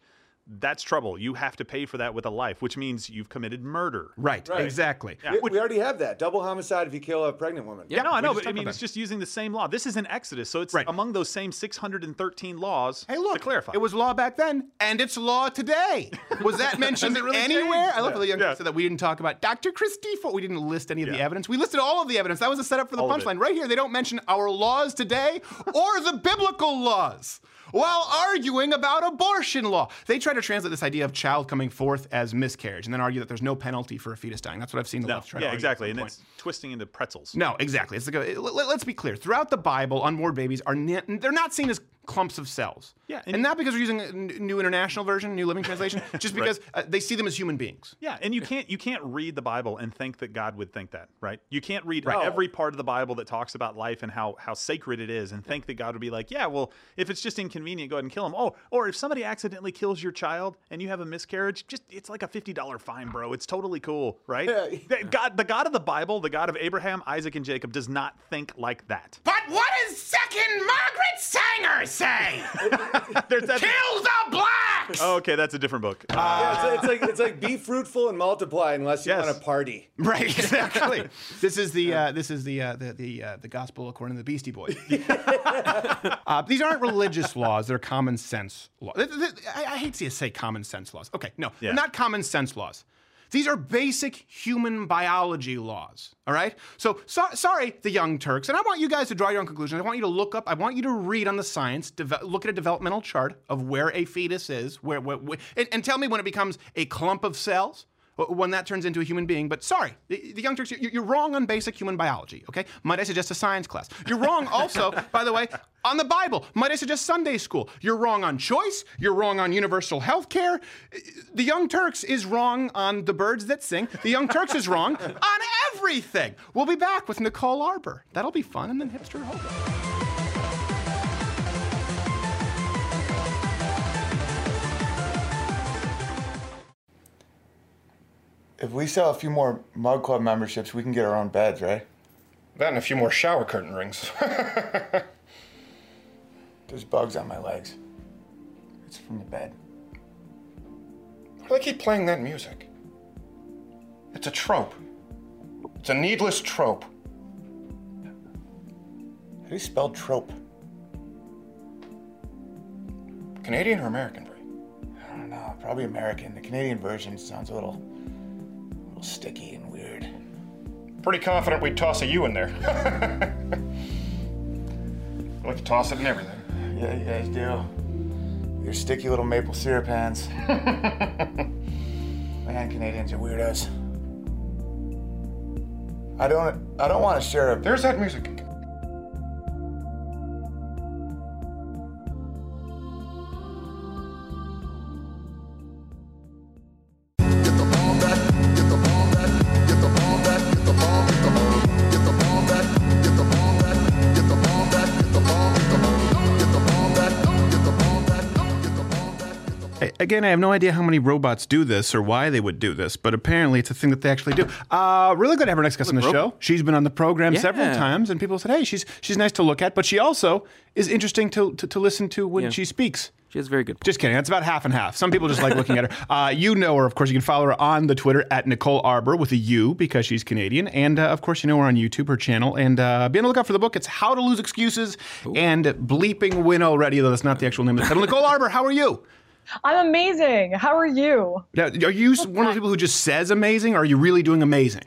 that's trouble. You have to pay for that with a life, which means you've committed murder. Right, Right. exactly. Yeah. We, we already have that double homicide if you kill a pregnant woman. Yeah, no, I know, but I mean, it's that. just using the same law. This is an Exodus, so it's Right. among those same 613 laws. Hey, look, to clarify. it was law back then, and it's law today. Was that (laughs) mentioned really anywhere? changed? I love how the young Yeah. yeah. said that we didn't talk about Dr. Christopher. We didn't list any of the evidence. We listed all of the evidence. That was a setup for the All punchline. Right here, they don't mention our laws today or the biblical laws. While arguing about abortion law, they try to translate this idea of child coming forth as miscarriage, and then argue that there's no penalty for a fetus dying. That's what I've seen the no, left try to yeah, exactly, and some it's twisting into pretzels. no, exactly. It's like a, let, us be clear. Throughout the Bible, unborn babies are they're not seen as clumps of cells. Yeah, and, and- not because we're using a n- New International Version, New Living Translation, (laughs) just because uh, they see them as human beings. Yeah, and you can't you can't read the Bible and think that God would think that, right? You can't read Right. every part of the Bible that talks about life and how how sacred it is and think that God would be like, yeah, well, if it's just inconvenient, go ahead and kill him. Oh, or if somebody accidentally kills your child and you have a miscarriage, just it's like a fifty dollar fine, bro. It's totally cool, right? Yeah. God, the God of the Bible, the God of Abraham, Isaac, and Jacob, does not think like that. But what is Second Margaret Sanger say? (laughs) There's that. Kill the blacks! Oh, okay, that's a different book. Uh, Yeah, it's, it's like it's like be fruitful and multiply unless you Yes. want to party. (laughs) Right, exactly. (laughs) this is the uh, this is the uh, the the, uh, the gospel according to the Beastie Boys. uh, these aren't religious laws; they're common sense laws. I, I hate to say common sense laws. Okay, no, Yeah. they're not common sense laws. These are basic human biology laws. All right. So, so sorry, the Young Turks, and I want you guys to draw your own conclusions. I want you to look up. I want you to read on the science. Look at a developmental chart of where a fetus is, where, where, where and, and tell me when it becomes a clump of cells when that turns into a human being. But sorry, the, the Young Turks, you're, you're wrong on basic human biology, okay? Might I suggest a science class? You're wrong (laughs) also, by the way, on the Bible. Might I suggest Sunday school? You're wrong on choice. You're wrong on universal health care. The Young Turks is wrong on the birds that sing. The Young Turks is wrong on everything. We'll be back with Nicole Arbour. That'll be fun, and then Hipster Hobo. If we sell a few more Mug Club memberships, we can get our own beds, right? That and a few more shower curtain rings. (laughs) There's bugs on my legs. It's from the bed. Why do they keep playing that music? It's a trope. It's a needless trope. How do you spell trope? Canadian or American breed? I don't know. Probably American. The Canadian version sounds a little, little sticky and weird. Pretty confident we'd toss a U in there. (laughs) we like to toss it in everything. Yeah, you guys do. Your sticky little maple syrup hands. (laughs) Man, Canadians are weirdos. I don't. I don't want to share a. There's that music. Again, I have no idea how many robots do this or why they would do this, but apparently it's a thing that they actually do. Uh, really good to have our next guest on the show. She's been on the program several times, and people said, "Hey, she's she's nice to look at, but she also is interesting to to, to listen to when Yeah. she speaks." She has very good. Just kidding. That's about half and half. Some people just like looking at her. (laughs) Uh, you know her, of course. You can follow her on the Twitter at Nicole Arbour with a U because she's Canadian. And uh, of course, you know her on YouTube, her channel. And uh, be on the lookout for the book. It's How to Lose Excuses and Bleeping Win Already, though that's not the actual name of the title. (laughs) Nicole Arbour, how are you? I'm amazing. How are you? Now, are you one of those people who just says amazing, or are you really doing amazing?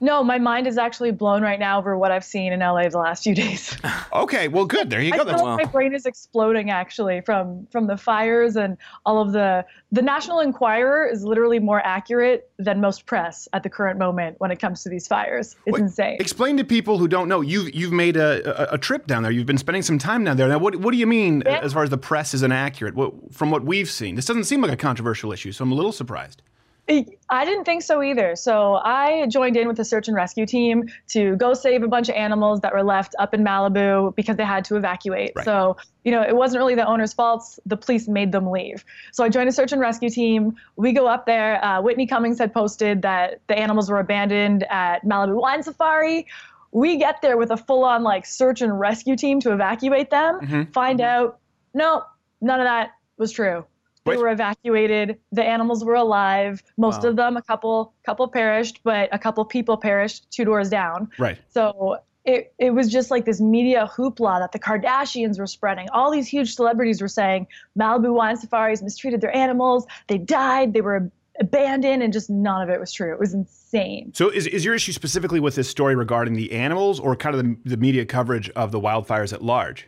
No, my mind is actually blown right now over what I've seen in LA the last few days. (laughs) Okay, well, good. There you I go. feel That's like my brain is exploding actually from from the fires and all of the the National Enquirer is literally more accurate than most press at the current moment when it comes to these fires. It's insane. Explain to people who don't know. You've you've made a, a, a trip down there. You've been spending some time down there. Now, what what do you mean Yeah. as far as the press is inaccurate? What, from what we've seen, this doesn't seem like a controversial issue. So I'm a little surprised. I didn't think so either. So I joined in with the search and rescue team to go save a bunch of animals that were left up in Malibu because they had to evacuate. Right. So, you know, it wasn't really the owner's fault. The police made them leave. So I joined a search and rescue team. We go up there. Uh, Whitney Cummings had posted that the animals were abandoned at Malibu Wine Safari. We get there with a full on like search and rescue team to evacuate them. Mhm. Find out, no, none of that was true. They were evacuated. The animals were alive. Most Wow. of them, a couple, couple perished, but a couple people perished two doors down. Right. So it, it was just like this media hoopla that the Kardashians were spreading. All these huge celebrities were saying Malibu Wine Safaris mistreated their animals. They died. They were abandoned, and just none of it was true. It was insane. So is, is your issue specifically with this story regarding the animals, or kind of the, the media coverage of the wildfires at large?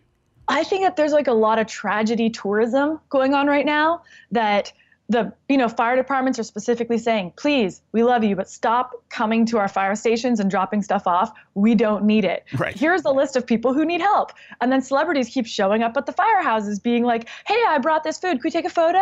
I think that there's like a lot of tragedy tourism going on right now that the you know fire departments are specifically saying please we love you but stop coming to our fire stations and dropping stuff off we don't need it Right. here's a list of people who need help and then celebrities keep showing up at the firehouses being like hey i brought this food could we take a photo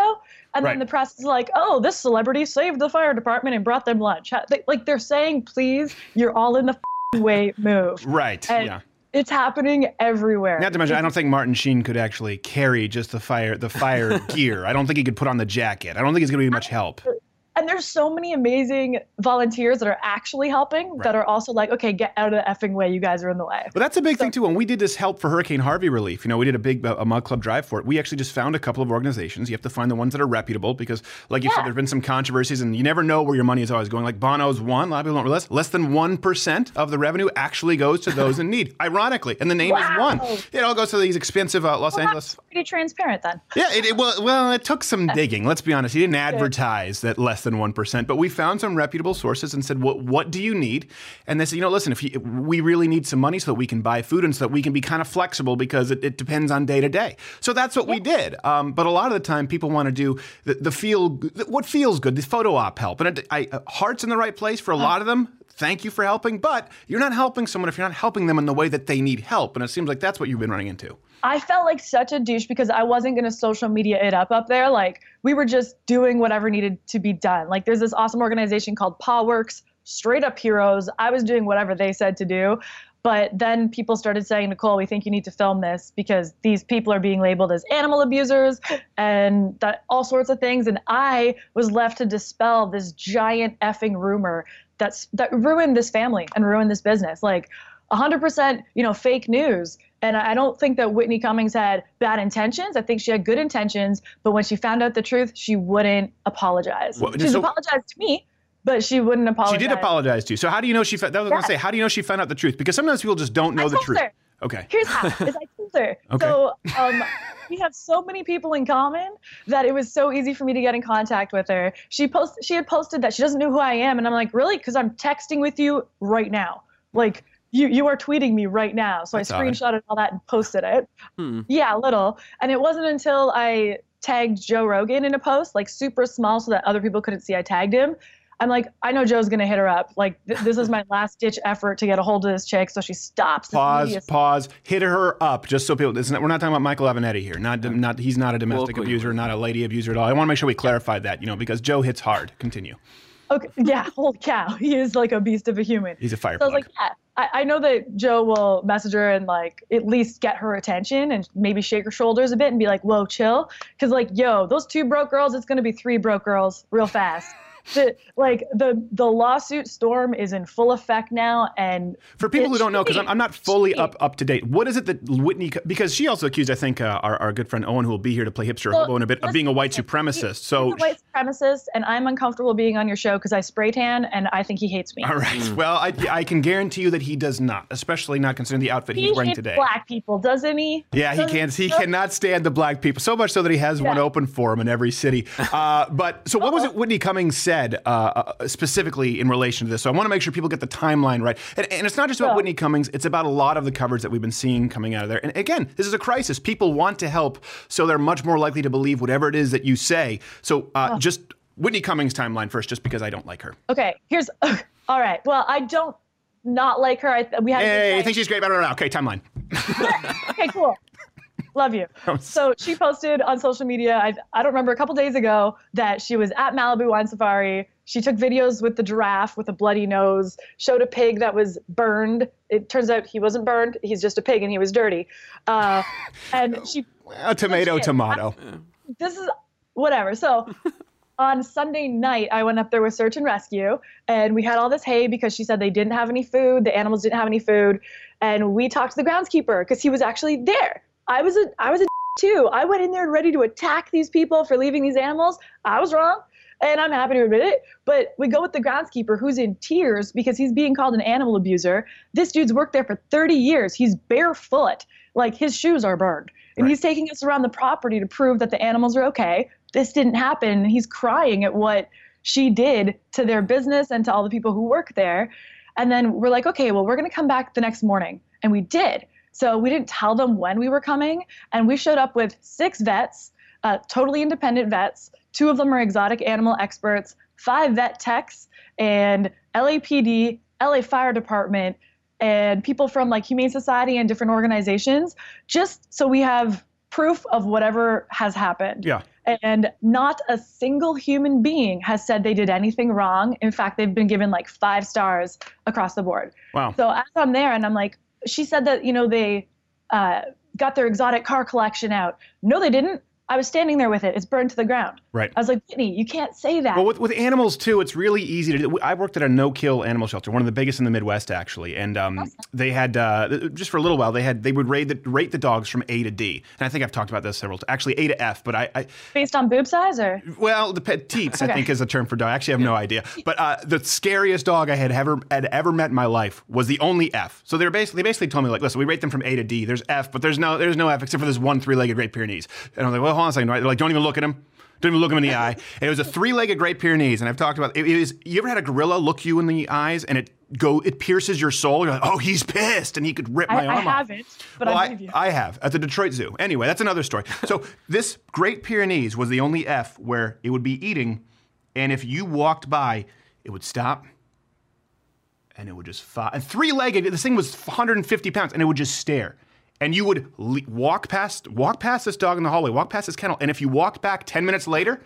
and Right. then the press is like oh this celebrity saved the fire department and brought them lunch like they're saying please you're all in the way move Right. and yeah. It's happening everywhere Not to mention, I don't think Martin Sheen could actually carry just the fire the fire (laughs) gear. I don't think he could put on the jacket. I don't think he's going to be much help. And there's so many amazing volunteers that are actually helping that are also like, okay, get out of the effing way. You guys are in the way. But that's a big thing too. When we did this help for Hurricane Harvey relief, you know, we did a big uh, a mug club drive for it. We actually just found a couple of organizations. You have to find the ones that are reputable because, like you said, there's been some controversies, and you never know where your money is always going. Like Bono's one, a lot of people don't realize less than one percent of the revenue actually goes to those in need. Ironically, and the name is one. It all goes to these expensive uh, Los Angeles. Pretty transparent then. Yeah, it, it well, well, it took some (laughs) digging. Let's be honest. He didn't advertise that less than one percent, but we found some reputable sources and said, "What what do you need?" And they said, "You know, listen, if you, we really need some money so that we can buy food and so that we can be kind of flexible because it, it depends on day to day." So that's what we did. Um, but a lot of the time, people want to do the, the feel what feels good, the photo op help, and it, I, uh, heart's in the right place for a lot of them. Thank you for helping, but you're not helping someone if you're not helping them in the way that they need help. And it seems like that's what you've been running into. I felt like such a douche because I wasn't going to social media it up up there. Like we were just doing whatever needed to be done. Like there's this awesome organization called Paw Works, straight up heroes. I was doing whatever they said to do. But then people started saying, Nicole, we think you need to film this because these people are being labeled as animal abusers and that all sorts of things. And I was left to dispel this giant effing rumor that's that ruined this family and ruined this business. Like 100%, you know, fake news. And I don't think that Whitney Cummings had bad intentions. I think she had good intentions, but when she found out the truth, she wouldn't apologize. Well, She's so- apologized to me, but she wouldn't apologize. She did apologize to you. So how do you know she? Fa- that was Yeah. gonna say. How do you know she found out the truth? Because sometimes people just don't know I the told truth. her. Okay. Here's how. is I told her. (laughs) Okay. So um, we have so many people in common that it was so easy for me to get in contact with her. She post she had posted that she doesn't know who I am, and I'm like, really? Because I'm texting with you right now. Like you you are tweeting me right now. So That's I odd. screenshotted all that and posted it. Hmm. Yeah, a little. And it wasn't until I tagged Joe Rogan in a post, like super small, so that other people couldn't see I tagged him. I'm like, I know Joe's gonna hit her up. Like, th- this is my (laughs) last ditch effort to get a hold of this chick, so she stops. Pause. Pause. Hit her up, just so people. This not, we're not talking about Michael Avenatti here. Not, not. He's not a domestic Local abuser, not a lady abuser at all. I want to make sure we clarified that, you know, because Joe hits hard. Continue. Okay, yeah, (laughs) holy cow, he is like a beast of a human. He's a fire So I was like, yeah, I, I know that Joe will message her and like at least get her attention and maybe shake her shoulders a bit and be like, whoa, chill. Cause like, yo, those two broke girls, it's gonna be three broke girls real fast. (laughs) The, like the the lawsuit storm is in full effect now, and For people who don't know, because I'm, I'm not fully cheating. up up to date. What is it that Whitney? Because she also accused, I think, uh, our, our good friend Owen, who will be here to play hipster Well, hobo in a bit, of being a white listen, supremacist. So, He's a white supremacist, and I'm uncomfortable being on your show because I spray tan and I think he hates me. all right. Well, I, I can guarantee you that he does not, especially not considering the outfit He he's wearing hates today. black people, doesn't he? Yeah, he Doesn't can't. He No. cannot stand the black people so much so that he has one open for him in every city. Uh, but so, what was it Whitney Cummings said uh, uh, specifically in relation to this? So, I want to make sure people get the timeline right. And, and it's not just about Yeah. Whitney Cummings; it's about a lot of the coverage that we've been seeing coming out of there. And again, this is a crisis. People want to help, so they're much more likely to believe whatever it is that you say. So, uh, just Whitney Cummings timeline first, just because I don't like her. Okay, here's (laughs) all right. Well, I don't not like her. I, we good Hey, I think she's great. I don't know. Okay, timeline. (laughs) okay, cool. Love you. (laughs) So she posted on social media, I, I don't remember, a couple days ago that she was at Malibu Wine Safari. She took videos with the giraffe with a bloody nose, showed a pig that was burned. It turns out he wasn't burned, he's just a pig and he was dirty. Uh, and (laughs) she, A tomato, tomato. this is whatever. So (laughs) on Sunday night, I went up there with search and rescue, and we had all this hay because she said they didn't have any food, the animals didn't have any food, and we talked to the groundskeeper because he was actually there. I was a I was a (laughs) too. I went in there ready to attack these people for leaving these animals. I was wrong. And I'm happy to admit it. But we go with the groundskeeper who's in tears because he's being called an animal abuser. This dude's worked there for 30 years. He's barefoot. Like his shoes are burned. And he's taking us around the property to prove that the animals are okay. This didn't happen. And he's crying at what she did to their business and to all the people who work there. And then we're like, okay, well, we're going to come back the next morning. And we did. So we didn't tell them when we were coming. And we showed up with six vets, uh, totally independent vets. Two of them are exotic animal experts, five vet techs, and LAPD, LA Fire Department, and people from like Humane Society and different organizations, just so we have proof of whatever has happened. Yeah. And not a single human being has said they did anything wrong. In fact, they've been given like five stars across the board. Wow. So as I'm there and I'm like, she said that, you know, they uh, got their exotic car collection out. No, they didn't. I was standing there with it. It's burned to the ground. Right. I was like, Whitney, you can't say that. Well, with, with animals too, it's really easy to do. I worked at a no-kill animal shelter, one of the biggest in the Midwest, actually, and um, they had uh, just for a little while they had they would rate the rate the dogs from A to D, and I think I've talked about this several times. Actually, A to F, but I, I Based on boob size or? well, the petites I Okay. think is a term for dog. I actually have no idea, (laughs) but uh, the scariest dog I had ever had ever met in my life was the only F. So they're basically they basically told me like, listen, we rate them from A to D. There's F, but there's no there's no F except for this one three-legged Great Pyrenees. And I was like, well, hold on a second. Right? They're like, don't even look at him. Don't even look him in the eye. And it was a three-legged Great Pyrenees, and I've talked about it. it is. You ever had a gorilla look you in the eyes and it go it pierces your soul? You're like, oh, he's pissed, and he could rip my I arm off. I haven't, but well, I I, believe you. I have at the Detroit Zoo. Anyway, that's another story. So (laughs) this Great Pyrenees was the only F where it would be eating, and if you walked by, it would stop, and it would just fo- and three-legged. This thing was 150 pounds, and it would just stare. And you would le- walk past walk past this dog in the hallway, walk past this kennel, and if you walked back 10 minutes later,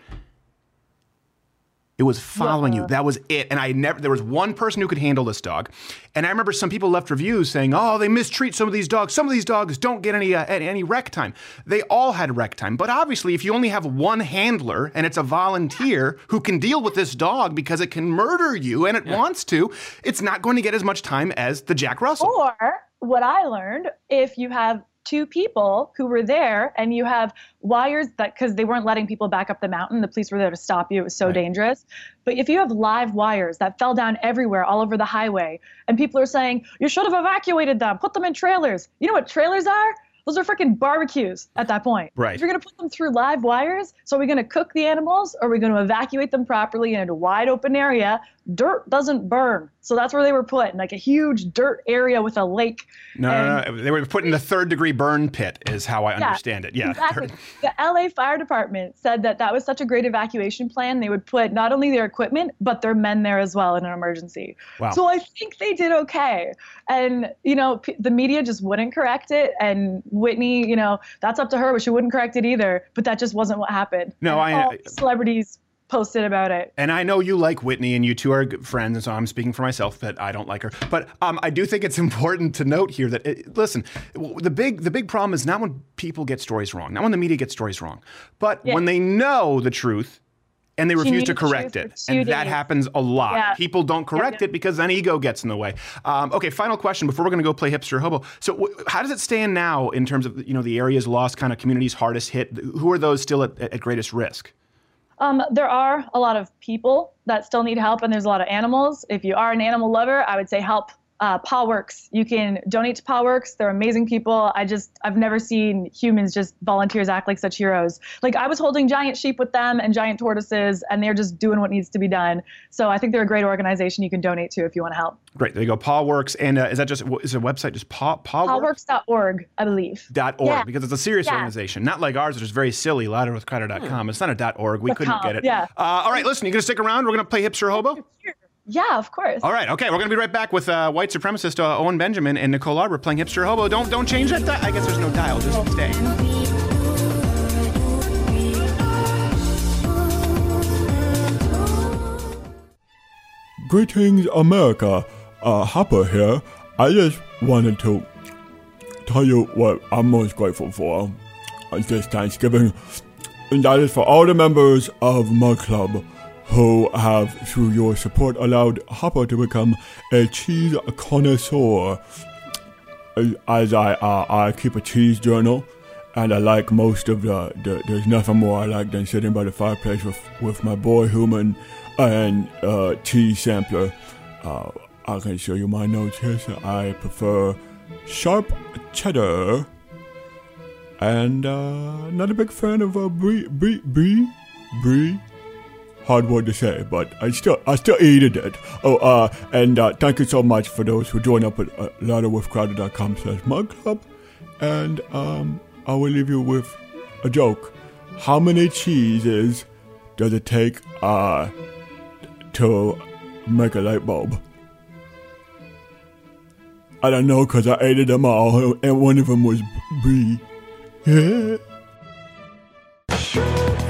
it was following you. That was it. And I never, there was one person who could handle this dog. And I remember some people left reviews saying, oh, they mistreat some of these dogs. Some of these dogs don't get any, uh, any rec time. They all had rec time. But obviously, if you only have one handler and it's a volunteer who can deal with this dog because it can murder you and it wants to, it's not going to get as much time as the Jack Russell. Or what I learned, if you have two people who were there and you have wires that because they weren't letting people back up the mountain, the police were there to stop you. It was so dangerous. But if you have live wires that fell down everywhere, all over the highway, and people are saying you should have evacuated them, put them in trailers. You know what trailers are? Those are freaking barbecues at that point. Right. If you're gonna put them through live wires, so are we gonna cook the animals or are we gonna evacuate them properly in a wide open area? Dirt doesn't burn. So that's where they were put, in like a huge dirt area with a lake. No, no, no, they were put in the third degree burn pit, is how I Yeah, understand it. Yeah. Exactly. The LA Fire Department said that that was such a great evacuation plan. They would put not only their equipment, but their men there as well in an emergency. Wow. So I think they did okay. And, you know, p- the media just wouldn't correct it. And Whitney, you know, that's up to her, but she wouldn't correct it either. But that just wasn't what happened. No, And I- all uh, celebrities posted about it. And I know you like Whitney, and you two are good friends, and so I'm speaking for myself that I don't like her. But um, I do think it's (laughs) important to note here that it, listen, the big the big problem is not when people get stories wrong, not when the media gets stories wrong, but when they know the truth and they She refuse to correct it, and that happens a lot. Yeah. People don't correct it because then ego gets in the way. Um, okay, final question before we're going to go play hipster hobo. So, w- how does it stand now in terms of you know the areas lost, kind of communities hardest hit? Who are those still at, at greatest risk? Um, there are a lot of people that still need help, and there's a lot of animals. If you are an animal lover, I would say help uh, PawWorks. You can donate to PawWorks. They're amazing people. I just, I've never seen humans just volunteers act like such heroes. Like I was holding giant sheep with them and giant tortoises, and they're just doing what needs to be done. So I think they're a great organization you can donate to if you want to help. Great. There you go. Paw Works. And uh, is that just, is a website just Paw, Paw Works? PawWorks.org, I believe. Dot org Yeah. because it's a serious Yeah. organization, not like ours, which is very silly. Louderwithcrowder.com. It's not a dot org. We Dot couldn't com, get it. yeah. Uh, all right, listen. You gonna stick around? We're gonna play hipster hobo. Yeah, of course. All right. Okay. We're gonna be right back with uh, white supremacist uh, Owen Benjamin and Nicole Arbour playing hipster hobo. Don't don't change that. Di- I guess there's no dial. Just stay. Greetings, America. Uh, Hopper here. I just wanted to tell you what I'm most grateful for on this Thanksgiving, and that is for all the members of my club who have, through your support, allowed Hopper to become a cheese connoisseur. As- I, uh, I keep a cheese journal, and I like most of the, the. There's nothing more I like than sitting by the fireplace with, with my boy human and uh, cheese sampler. Uh, I can show you my notes here. So I prefer sharp cheddar, and uh, not a big fan of uh, brie, brie, brie, brie. Hard word to say, but I still, I still eat it. Oh, uh, and uh, thank you so much for those who join up at uh, louderwithcrowder.com slash mug club. And um, I will leave you with a joke. How many cheeses does it take uh, to make a light bulb? I don't know because I ate them all, and one of them was brie. (laughs)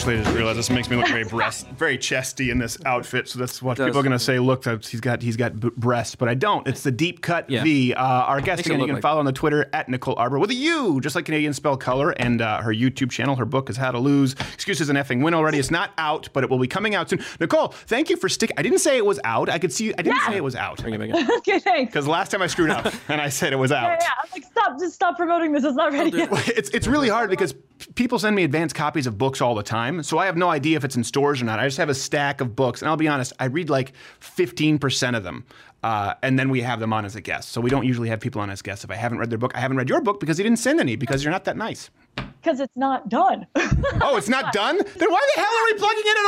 Actually, I just realized this makes me look very (laughs) breast, very chesty in this outfit. So that's what people are going to say. Look, he's got he's got b- breasts, but I don't. It's the deep cut Yeah. V. Uh, our guest Makes again, you can like- follow on the Twitter at Nicole Arbour with a U, just like Canadian spell color, and uh, her YouTube channel. Her book is How to Lose. Excuses and effing win already. It's not out, but it will be coming out soon. Nicole, thank you for sticking. I didn't say it was out. I could see. I didn't say it was out Bring it back in. (laughs) okay, thanks. because last time I screwed up (laughs) and I said it was out. Yeah, yeah. I'm like, stop, just stop promoting this. It's not ready yet. it's it's really hard because people send me advanced copies of books all the time, so I have no idea if it's in stores or not. I just have a stack of books, and I'll be honest, I read like 15% of them. Uh, and then we have them on as a guest. So we don't usually have people on as guests. If I haven't read their book, I haven't read your book because you didn't send any because you're not that nice. Because it's not done. (laughs) Oh, it's not done? Then why the hell are we plugging it at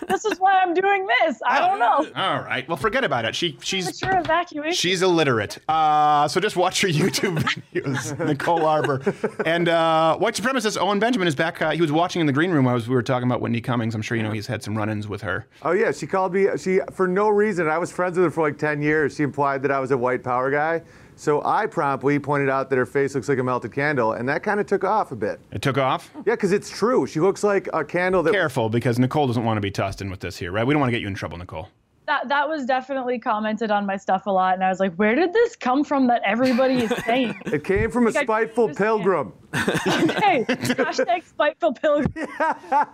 all? (laughs) this is why I'm doing this. I don't know. (laughs) All right. Well, forget about it. She she's Mature evacuation. She's illiterate. Uh, so just watch her YouTube videos, Nicole Arbour. And uh, white supremacist Owen Benjamin is back. Uh, he was watching in the green room. I was, we were talking about Wendy Cummings. I'm sure you know he's had some run ins with her. Oh yeah, she called me. She for no reason. I was friends with her for like 10 years. She implied that I was a white power guy. So I promptly pointed out that her face looks like a melted candle, and that kind of took off a bit. It took off? Yeah, because it's true. She looks like a candle that. Careful, because Nicole doesn't want to be tossed in with this here, right? We don't want to get you in trouble, Nicole. that that was definitely commented on my stuff a lot, and I was like, where did this come from that everybody is saying? (laughs) It came from a Like, I spiteful pilgrim. (laughs) hey, hashtag spiteful pilgrim. (laughs)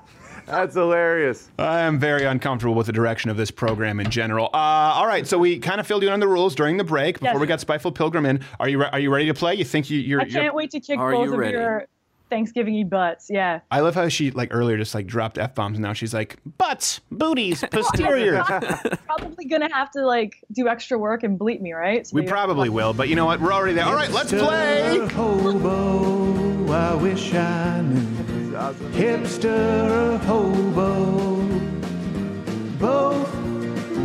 That's hilarious. I am very uncomfortable with the direction of this program in general. Uh, all right, so we kind of filled you in on the rules during the break before Yes. we got Spiteful Pilgrim in. Are you re- are you ready to play? You think you, you're? I you're can't wait to kick Are both you of ready? your Thanksgiving butts. Yeah. I love how she like earlier just like dropped f bombs, and now she's like butts, booties, posterior. (laughs) Probably gonna have to like do extra work and bleep me, right? So we maybe- probably will, but you know what? We're already there. All right, let's play. Hobo, I wish I knew. Hipster or hobo. Both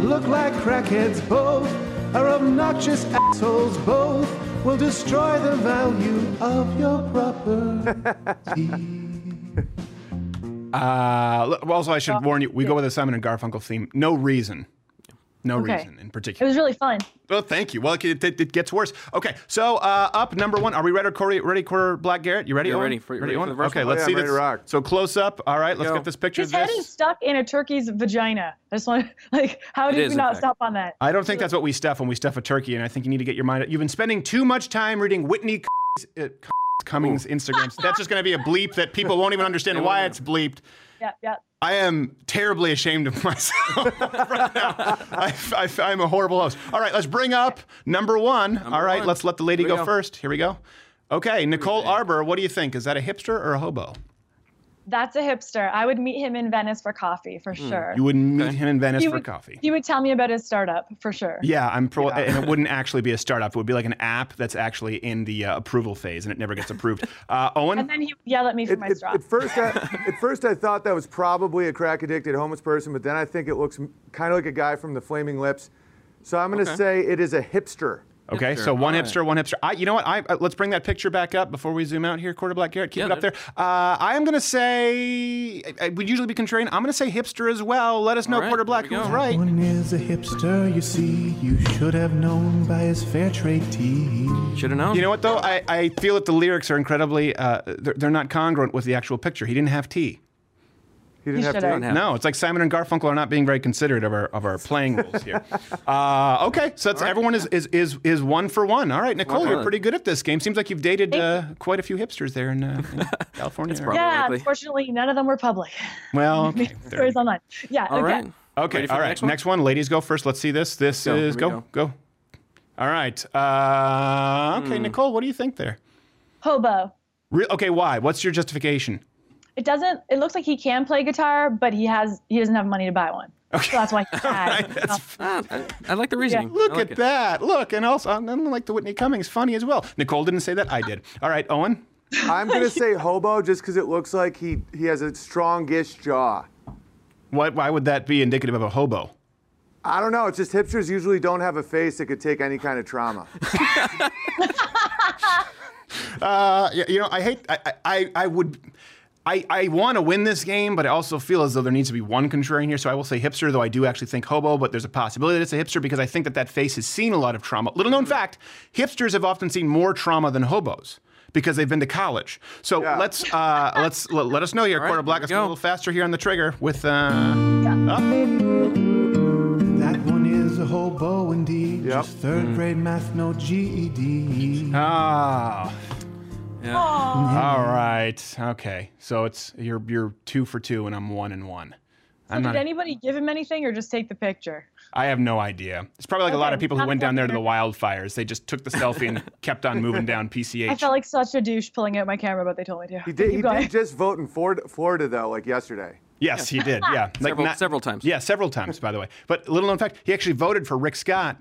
look like crackheads, both are obnoxious assholes, both will destroy the value of your property. (laughs) Uh, also, I should warn you. We go with a Simon and Garfunkel theme. No reason. No Okay. reason in particular. It was really fun. Oh, thank you. Well, it, it, it gets worse. Okay, so uh, up number one. Are we ready, Corey? Ready, for Black Garrett? You ready? Yeah, Owen? ready for- ready for the first Okay, one? let's Oh, see yeah, I'm this. rock. So close up. All right, let's Go. get this picture His of head is stuck in a turkey's vagina. I just want (laughs) like, how It did is, we not fact. stop on that? I don't think that's what we stuff when we stuff a turkey, and I think you need to get your mind. You've been spending too much time reading Whitney uh, Cummings Instagrams. That's just going to be a bleep that people won't even understand why it's bleeped. Yeah, yeah. I am terribly ashamed of (laughs) myself right now. I, I, I'm a horrible host. All right, let's bring up number one. All right, one. let's let the lady go, go. first. Here we go. Okay, Nicole Arbour, what do you think? Is that a hipster or a hobo? That's a hipster. I would meet him in Venice for coffee for sure. Hmm. You would meet him in Venice He for would- coffee. He would tell me about his startup for sure. Yeah, I'm pro, and it wouldn't actually be a startup. It would be like an app that's actually in the uh, approval phase, and it never gets approved. (laughs) Uh, Owen, And then he would yell at me for At, my at- straw. at first, I, at first, I thought that was probably a crack addicted homeless person, but then I think it looks kind of like a guy from the Flaming Lips. So I'm going to Okay. say it is a hipster. Okay, Hipster, so one all right. hipster, one hipster. I, you know what? I, uh, let's bring that picture back up before we zoom out here. Quarter Black Garrett, keep Yeah, it up there. Uh, I am going to say, I, I would usually be contrarian. I'm going to say hipster as well. Let us know, All right, Quarter Black, who's right. One is a hipster, you see. You should have known by his fair trade tea. Should have known. You know what, though? I, I feel that the lyrics are incredibly, uh, they're, they're not congruent with the actual picture. He didn't have tea. He didn't He have should've. No, it's like Simon and Garfunkel are not being very considerate of our of our playing rules here. (laughs) Uh, okay, so that's everyone is, is is is one for one. All right, Nicole, for you're one. pretty good at this game. Seems like you've dated uh, quite a few hipsters there in, uh, in (laughs) California. probably- yeah, likely. unfortunately, none of them were public. well, (laughs) okay. there we Stories online. Yeah, All okay. right. Okay, Ready for all the right. next one? Next one, ladies go first. Let's see this. This Go, is here we go, go All right. Uh, okay, Nicole, what do you think there? Hobo. Re- okay, why? What's your justification? It doesn't. It looks like he can play guitar, but he has. He doesn't have money to buy one. Okay. So that's why (laughs) he's sad. Right, that's- I, I like the reasoning. Look like at it. that. Look, and also, I'm I'm like the Whitney Cummings, funny as well. Nicole didn't say that. I did. All right, Owen. I'm going to say hobo just because it looks like he, he has a strongish jaw. Why, why would that be indicative of a hobo? I don't know. It's just hipsters usually don't have a face that could take any kind of trauma. (laughs) Uh, you know, I hate. I, I, I would. I, I want to win this game, but I also feel as though there needs to be one contrarian here. So I will say hipster, though I do actually think hobo, but there's a possibility that it's a hipster because I think that that face has seen a lot of trauma. Little known fact: hipsters have often seen more trauma than hobos because they've been to college. So Yeah. let's uh, let's let, let us know here. right, Quarter black. here Let's we go a little faster here on the trigger with. Uh, That one is a hobo indeed. Yep. Just third grade math, no GED. Ah. Yeah. All right. Okay. So it's you're you're two for two, and I'm one and one. So I'm did not. anybody give him anything, or just take the picture? I have no idea. It's probably like a lot of people who went down there to the wildfires. They just took the selfie and (laughs) kept on moving down PCH. I felt like such a douche pulling out my camera, but they told me to. He did, (laughs) Keep he going. did just vote in Florida, Florida, though, like yesterday. yes, he did. (laughs) Yeah, Several- several times. Yeah, several times, by the way. But little known fact, he actually voted for Rick Scott,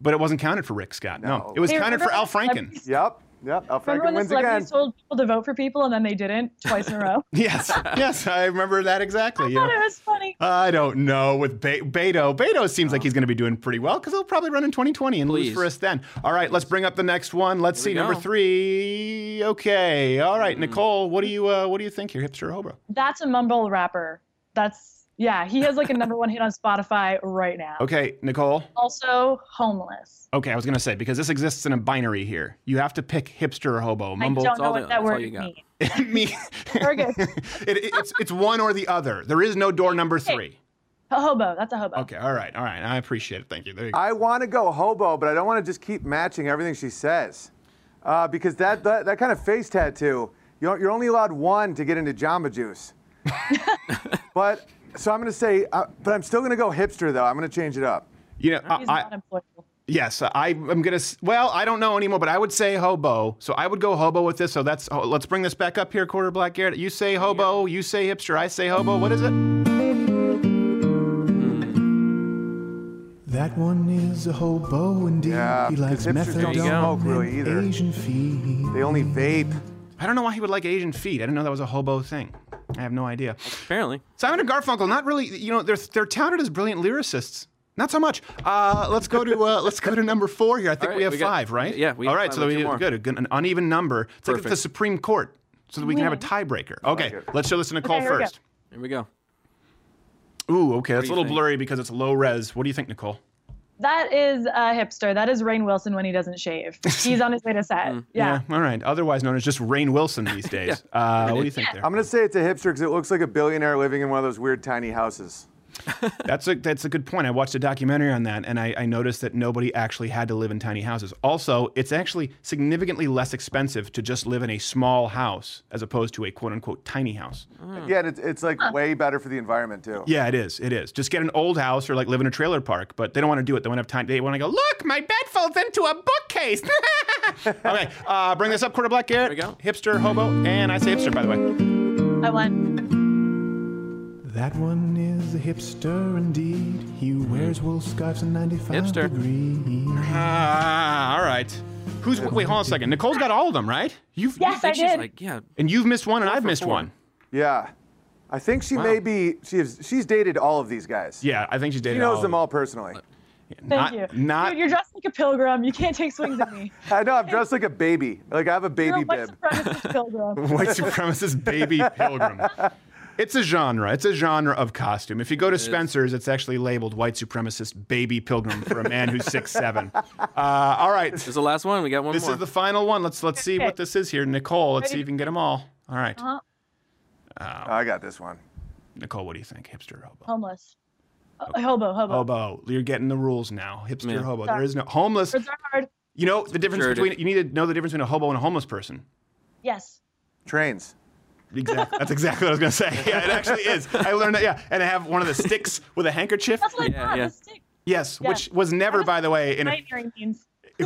but it wasn't counted for Rick Scott. No, No. it was Hey, counted for Al Franken. Yep, yep. Al Remember Franken when the wins again. celebrities told people to vote for people and then they didn't twice in a row? (laughs) Yes, yes, I remember that exactly. I you thought know. it was funny. I don't know with Be- Beto. Beto seems like he's going to be doing pretty well because he'll probably run in 2020 and lose for us then. All right, let's bring up the next one. Let's see Here we number three. Okay, all right, Nicole, what do you uh, what do you think here, hipster or hobo? That's a mumble rapper. That's yeah. He has like a number one hit on Spotify right now. Okay, Nicole. Also homeless. Okay, I was going to say because this exists in a binary here. You have to pick hipster or hobo. Mumble. I don't know all what the- that that's all word you got. means. (laughs) Me. Very good. it, (laughs) it- it's it's one or the other. There is no door number three. A hobo. That's a hobo. Okay, all right, all right. I appreciate it. Thank you. There you go. I want to go hobo, but I don't want to just keep matching everything she says. Uh, because that, that, that kind of face tattoo, you're, you're only allowed one to get into Jamba Juice. (laughs) but, so I'm going to say, uh, but I'm still going to go hipster, though. I'm going to change it up. You know, He's I, not. Yes, I, I'm gonna. Well, I don't know anymore, but I would say hobo. So I would go hobo with this. So that's. oh, let's bring this back up here, quarter black Garrett. You say hobo. You say hipster. I say hobo. What is it? That one is a hobo indeed. Yeah, he likes 'cause hipsters don't methadone smoke really either. Asian feed. They only vape. I don't know why he would like Asian feet. I didn't know that was a hobo thing. I have no idea. Apparently. Simon and Garfunkel, not really. You know, they're they're touted as brilliant lyricists. Not so much. Uh, let's go to uh, let's go to number four here. I think All right, we have we got- five, right? yeah, we All have right, five, so we few good, good, an uneven number. It's like the Supreme Court, so that we can have a tiebreaker. Okay, let's show this to Nicole Okay, here we first. Here we go. Ooh, okay, that's a little think? blurry because it's low res. What do you think, Nicole? That is a hipster. That is Rainn Wilson when he doesn't shave. He's on his way to set. (laughs) Yeah. all right. Otherwise known as just Rainn Wilson these (laughs) days. uh, what do you think there? I'm gonna say it's a hipster because it looks like a billionaire living in one of those weird tiny houses. (laughs) That's a that's a good point. I watched a documentary on that, and I, I noticed that nobody actually had to live in tiny houses. Also, it's actually significantly less expensive to just live in a small house as opposed to a quote unquote tiny house. Yeah, and it's, it's like way better for the environment too. Yeah, it is. It is. Just get an old house or like live in a trailer park, but they don't want to do it. They want to have time. They want to go. Look, my bed folds into a bookcase. (laughs) okay, uh, bring this up, quarter black Garrett. There we go. Hipster, hobo, and I say hipster by the way. I won. That one is a hipster indeed. He wears wool scarves and 95 Hipster. degrees. Ah, all right. Who's wait? Hold on a second. Nicole's got all of them, right? You've Yes, I She's did. like, yeah. and you've missed one, and I've missed four. one. Yeah. I think she may be. She has, she's dated all of these guys. Yeah, I think she's dated. She knows all them of all personally. Thank Not, you. not Dude, you're dressed like a pilgrim. You can't take swings at me. (laughs) I know. I'm dressed like a baby. Like I have a You're baby a white bib. supremacist pilgrim. (laughs) white supremacist baby pilgrim. (laughs) It's a genre. It's a genre of costume. If you go to Spencer's, it's actually labeled white supremacist baby pilgrim for a man who's six (laughs) seven. Uh, all right, This is the last one. We got one this more. is the final one. Let's let's see what this is here, Nicole. Let's see if you can get them all. All right, Uh-huh. Oh, I got this one. Nicole, what do you think? Hipster or hobo? Homeless. Uh, hobo, hobo. Hobo. You're getting the rules now. Hipster Yeah. hobo. Sorry. There is no homeless. Words are hard. You know the difference Sure between. You need to know the difference between a hobo and a homeless person. Yes. Trains. Exactly. That's exactly what I was going to say. (laughs) Yeah, it actually is. I learned that. Yeah, and I have one of the sticks with a handkerchief. That's what Yeah, I thought. yeah. The stick. Yes, Yeah. which was never, by the way, in a, Nightmare means. (laughs)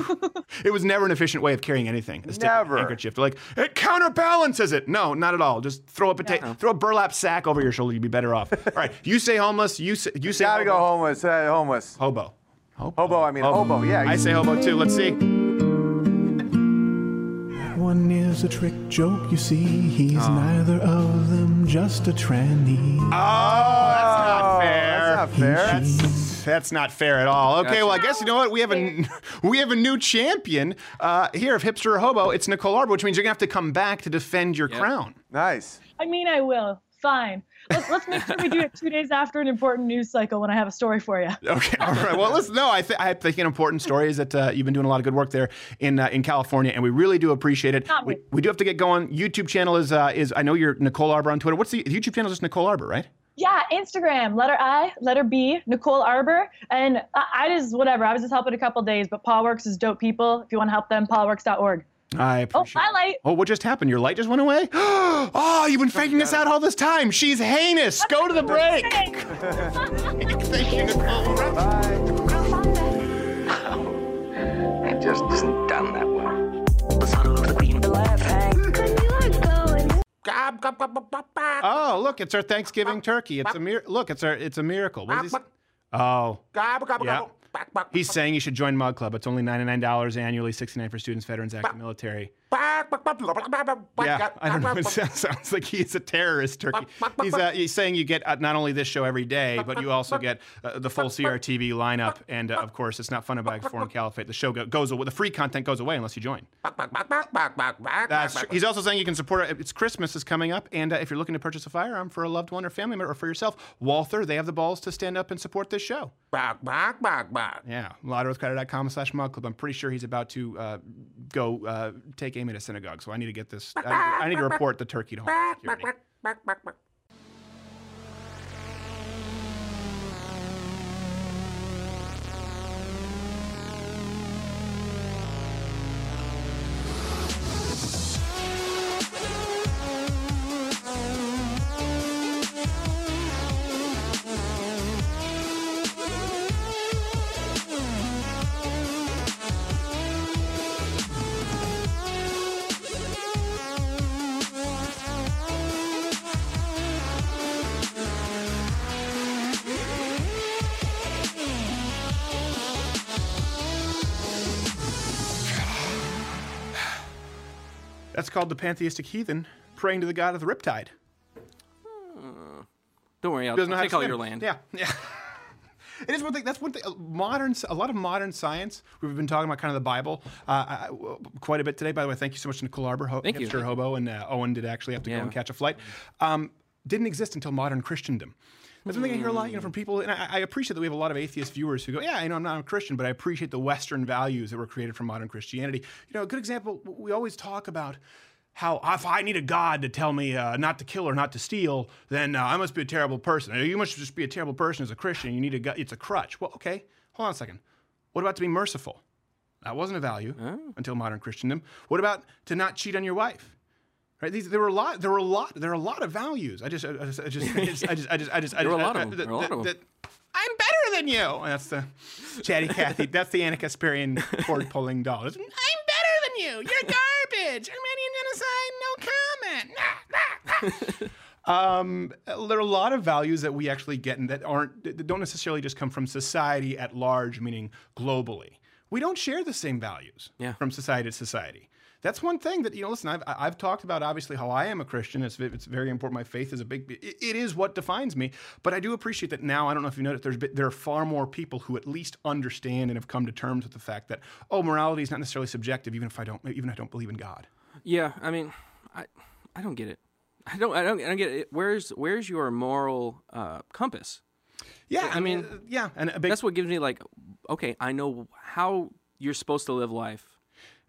it was never an efficient way of carrying anything. A stick Never. handkerchief. They're like it counterbalances it. No, not at all. Just throw a potato, throw a burlap sack over your shoulder. You'd be better off. (laughs) All right, you say homeless. You say you say Gotta hobo. go homeless. Hey, homeless. Hobo. Hobo. Hobo, I mean hobo, yeah. I say hobo too. Let's see. That one is a trick joke, you see. He's neither of them, just a tranny. Oh, that's not fair. That's not fair. That's, that's not fair at all. Okay, well, I guess you know what? We have a (laughs) we have a new champion uh, here of hipster or hobo. It's Nicole Arbour, which means you're gonna have to come back to defend your crown. Nice. I mean, I will. Fine. Let's, let's make sure we do it two days after an important news cycle when I have a story for you. (laughs) Okay, all right. Well, listen. No, I, th- I think an important story is that uh, you've been doing a lot of good work there in uh, in California, and we really do appreciate it. We, we do have to get going. YouTube channel is uh, is I know you're Nicole Arbour on Twitter. What's the, the YouTube channel? Is just Nicole Arbour, right? Yeah, Instagram, letter I, letter B, Nicole Arbour. And I, I just, whatever, I was just helping a couple days, but Paul Works is dope people. If you want to help them, paulworks.org. I Oh, my light. Oh, what just happened? Your light just went away? (gasps) oh, you've been faking us out all this time. She's heinous. Go to the (laughs) break. Thank you, Nicole. It just isn't done that well. The son of the queen of the left hand. Oh, look, it's our Thanksgiving turkey. It's a mir- look, it's our it's a miracle. What is he s- Oh, yeah. He's saying you should join Mug Club. It's only $99 annually, 69 for students, veterans, active military. Yeah, I don't know. It sounds, sounds like he's a terrorist turkey. He's, uh, he's saying you get uh, not only this show every day, but you also get uh, the full CRTV lineup. And uh, of course, it's not fun about Foreign Caliphate. The show go- goes away. The free content goes away unless you join. That's true. He's also saying you can support it. It's Christmas is coming up, and uh, if you're looking to purchase a firearm for a loved one or family member or for yourself, Walther, they have the balls to stand up and support this show. Yeah, loudwithcrowder.com slash mug club. I'm pretty sure he's about to uh, go uh, take aim at a synagogue, so I need to get this. I, I need to report the turkey to Homeland Security. (laughs) That's called the pantheistic heathen praying to the god of the riptide. Don't worry, I'll, I'll take all swim. your land. Yeah, yeah. (laughs) It is one thing. That's one thing. uh, Modern, a lot of modern science. We've been talking about kind of the Bible uh, I- I- quite a bit today. By the way, thank you so much to Nicole Arbour, ho- Thank you. hobo, and uh, Owen did actually have to Yeah. go and catch a flight. Um, didn't exist until modern Christendom. That's one thing I hear a lot, you know, from people, and I, I appreciate that we have a lot of atheist viewers who go, "Yeah, you know, I'm not a Christian, but I appreciate the Western values that were created from modern Christianity." You know, a good example. We always talk about how if I need a God to tell me uh, not to kill or not to steal, then uh, I must be a terrible person. You must just be a terrible person as a Christian. You need a God. It's a crutch. Well, okay, hold on a second. What about to be merciful? That wasn't a value until modern Christendom. What about to not cheat on your wife? Right? These there were a lot. There were a lot. There are a lot of values. I just, I just, I just, I just, I just, I just, I just. There were a lot of them. There were a lot of them. I'm better than you. And that's the chatty Cathy. That's the Ana Kasparian cord pulling doll. I'm better than you. You're garbage. Armenian genocide. No comment. Um, there are a lot of values that we actually get and that aren't that don't necessarily just come from society at large, meaning globally. We don't share the same values from society to society. That's one thing that you know. Listen, I've I've talked about obviously how I am a Christian. It's it's very important. My faith is a big. It, it is what defines me. But I do appreciate that now. I don't know if you noticed. There's there are far more people who at least understand and have come to terms with the fact that oh, morality is not necessarily subjective. Even if I don't even if I don't believe in God. Yeah, I mean, I I don't get it. I don't I don't I don't get it. Where's where's your moral uh, compass? Yeah, I mean, yeah, and a big, that's what gives me like, okay, I know how you're supposed to live life.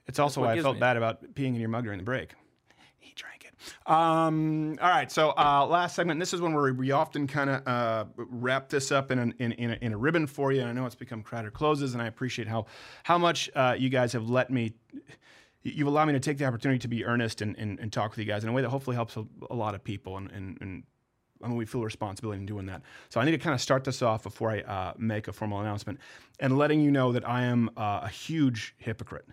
It's also why I felt bad about peeing in your mug during the break. He drank it. Um, all right, so uh, last segment. This is one where we often kind of uh, wrap this up in, an, in, in, a, in a ribbon for you. And I know it's become Crowder closes, and I appreciate how how much uh, you guys have let me. You've allowed me to take the opportunity to be earnest and, and, and talk with you guys in a way that hopefully helps a, a lot of people. And, and, and I mean, we feel responsibility in doing that. So I need to kind of start this off before I uh, make a formal announcement and letting you know that I am uh, a huge hypocrite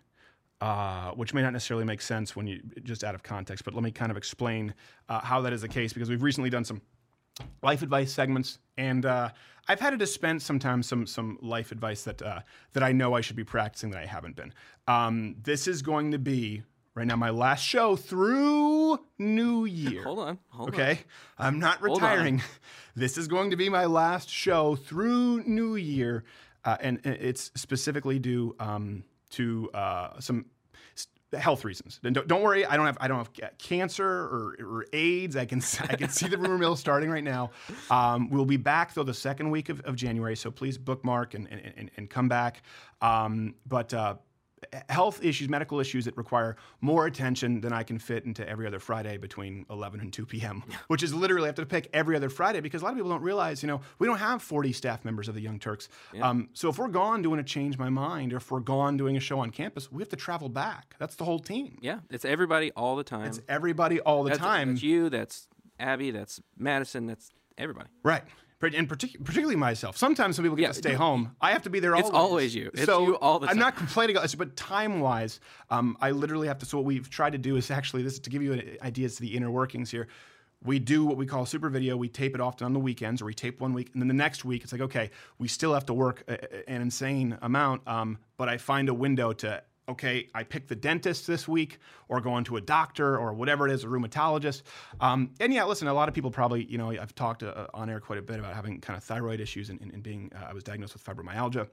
uh, which may not necessarily make sense when you just out of context. But let me kind of explain uh, how that is the case because we've recently done some life advice segments, and uh, I've had to dispense sometimes some some life advice that uh, that I know I should be practicing that I haven't been. Um, this is going to be right now my last show through New Year. Hold on, hold on. okay, I'm not retiring. (laughs) This is going to be my last show through New Year, uh, and and it's specifically due um, to uh, some health reasons. And don't, don't worry, I don't have I don't have cancer or, or AIDS. I can I can see the rumor mill starting right now. Um, we'll be back though the second week of, of January, so please bookmark and and, and, come back. Um, but uh, health issues, medical issues that require more attention than I can fit into every other Friday between 11 and 2 p.m., which is literally I have to pick every other Friday because a lot of people don't realize, you know, we don't have 40 staff members of the Young Turks. Yeah. Um, so if we're gone doing a Change My Mind or if we're gone doing a show on campus, we have to travel back. That's the whole team. Yeah, it's everybody all the time. It's everybody all the That's- time. That's you. That's Abby. That's Madison. That's everybody. Right. And partic- particularly myself. Sometimes some people get Yeah, to stay home. I have to be there It's always. always you. It's so you all the I'm not complaining, about this, but time wise, um, I literally have to. So what we've tried to do is actually this is to give you an- ideas to the inner workings here. We do what we call super video. We tape it often on the weekends, or we tape one week, and then the next week it's like, okay, we still have to work a, a- an insane amount, um, but I find a window to okay, I pick the dentist this week, or going to a doctor, or whatever it is, a rheumatologist. Um, and yeah, listen, a lot of people probably, you know, I've talked uh, on air quite a bit about having kind of thyroid issues and, and, being, uh, I was diagnosed with fibromyalgia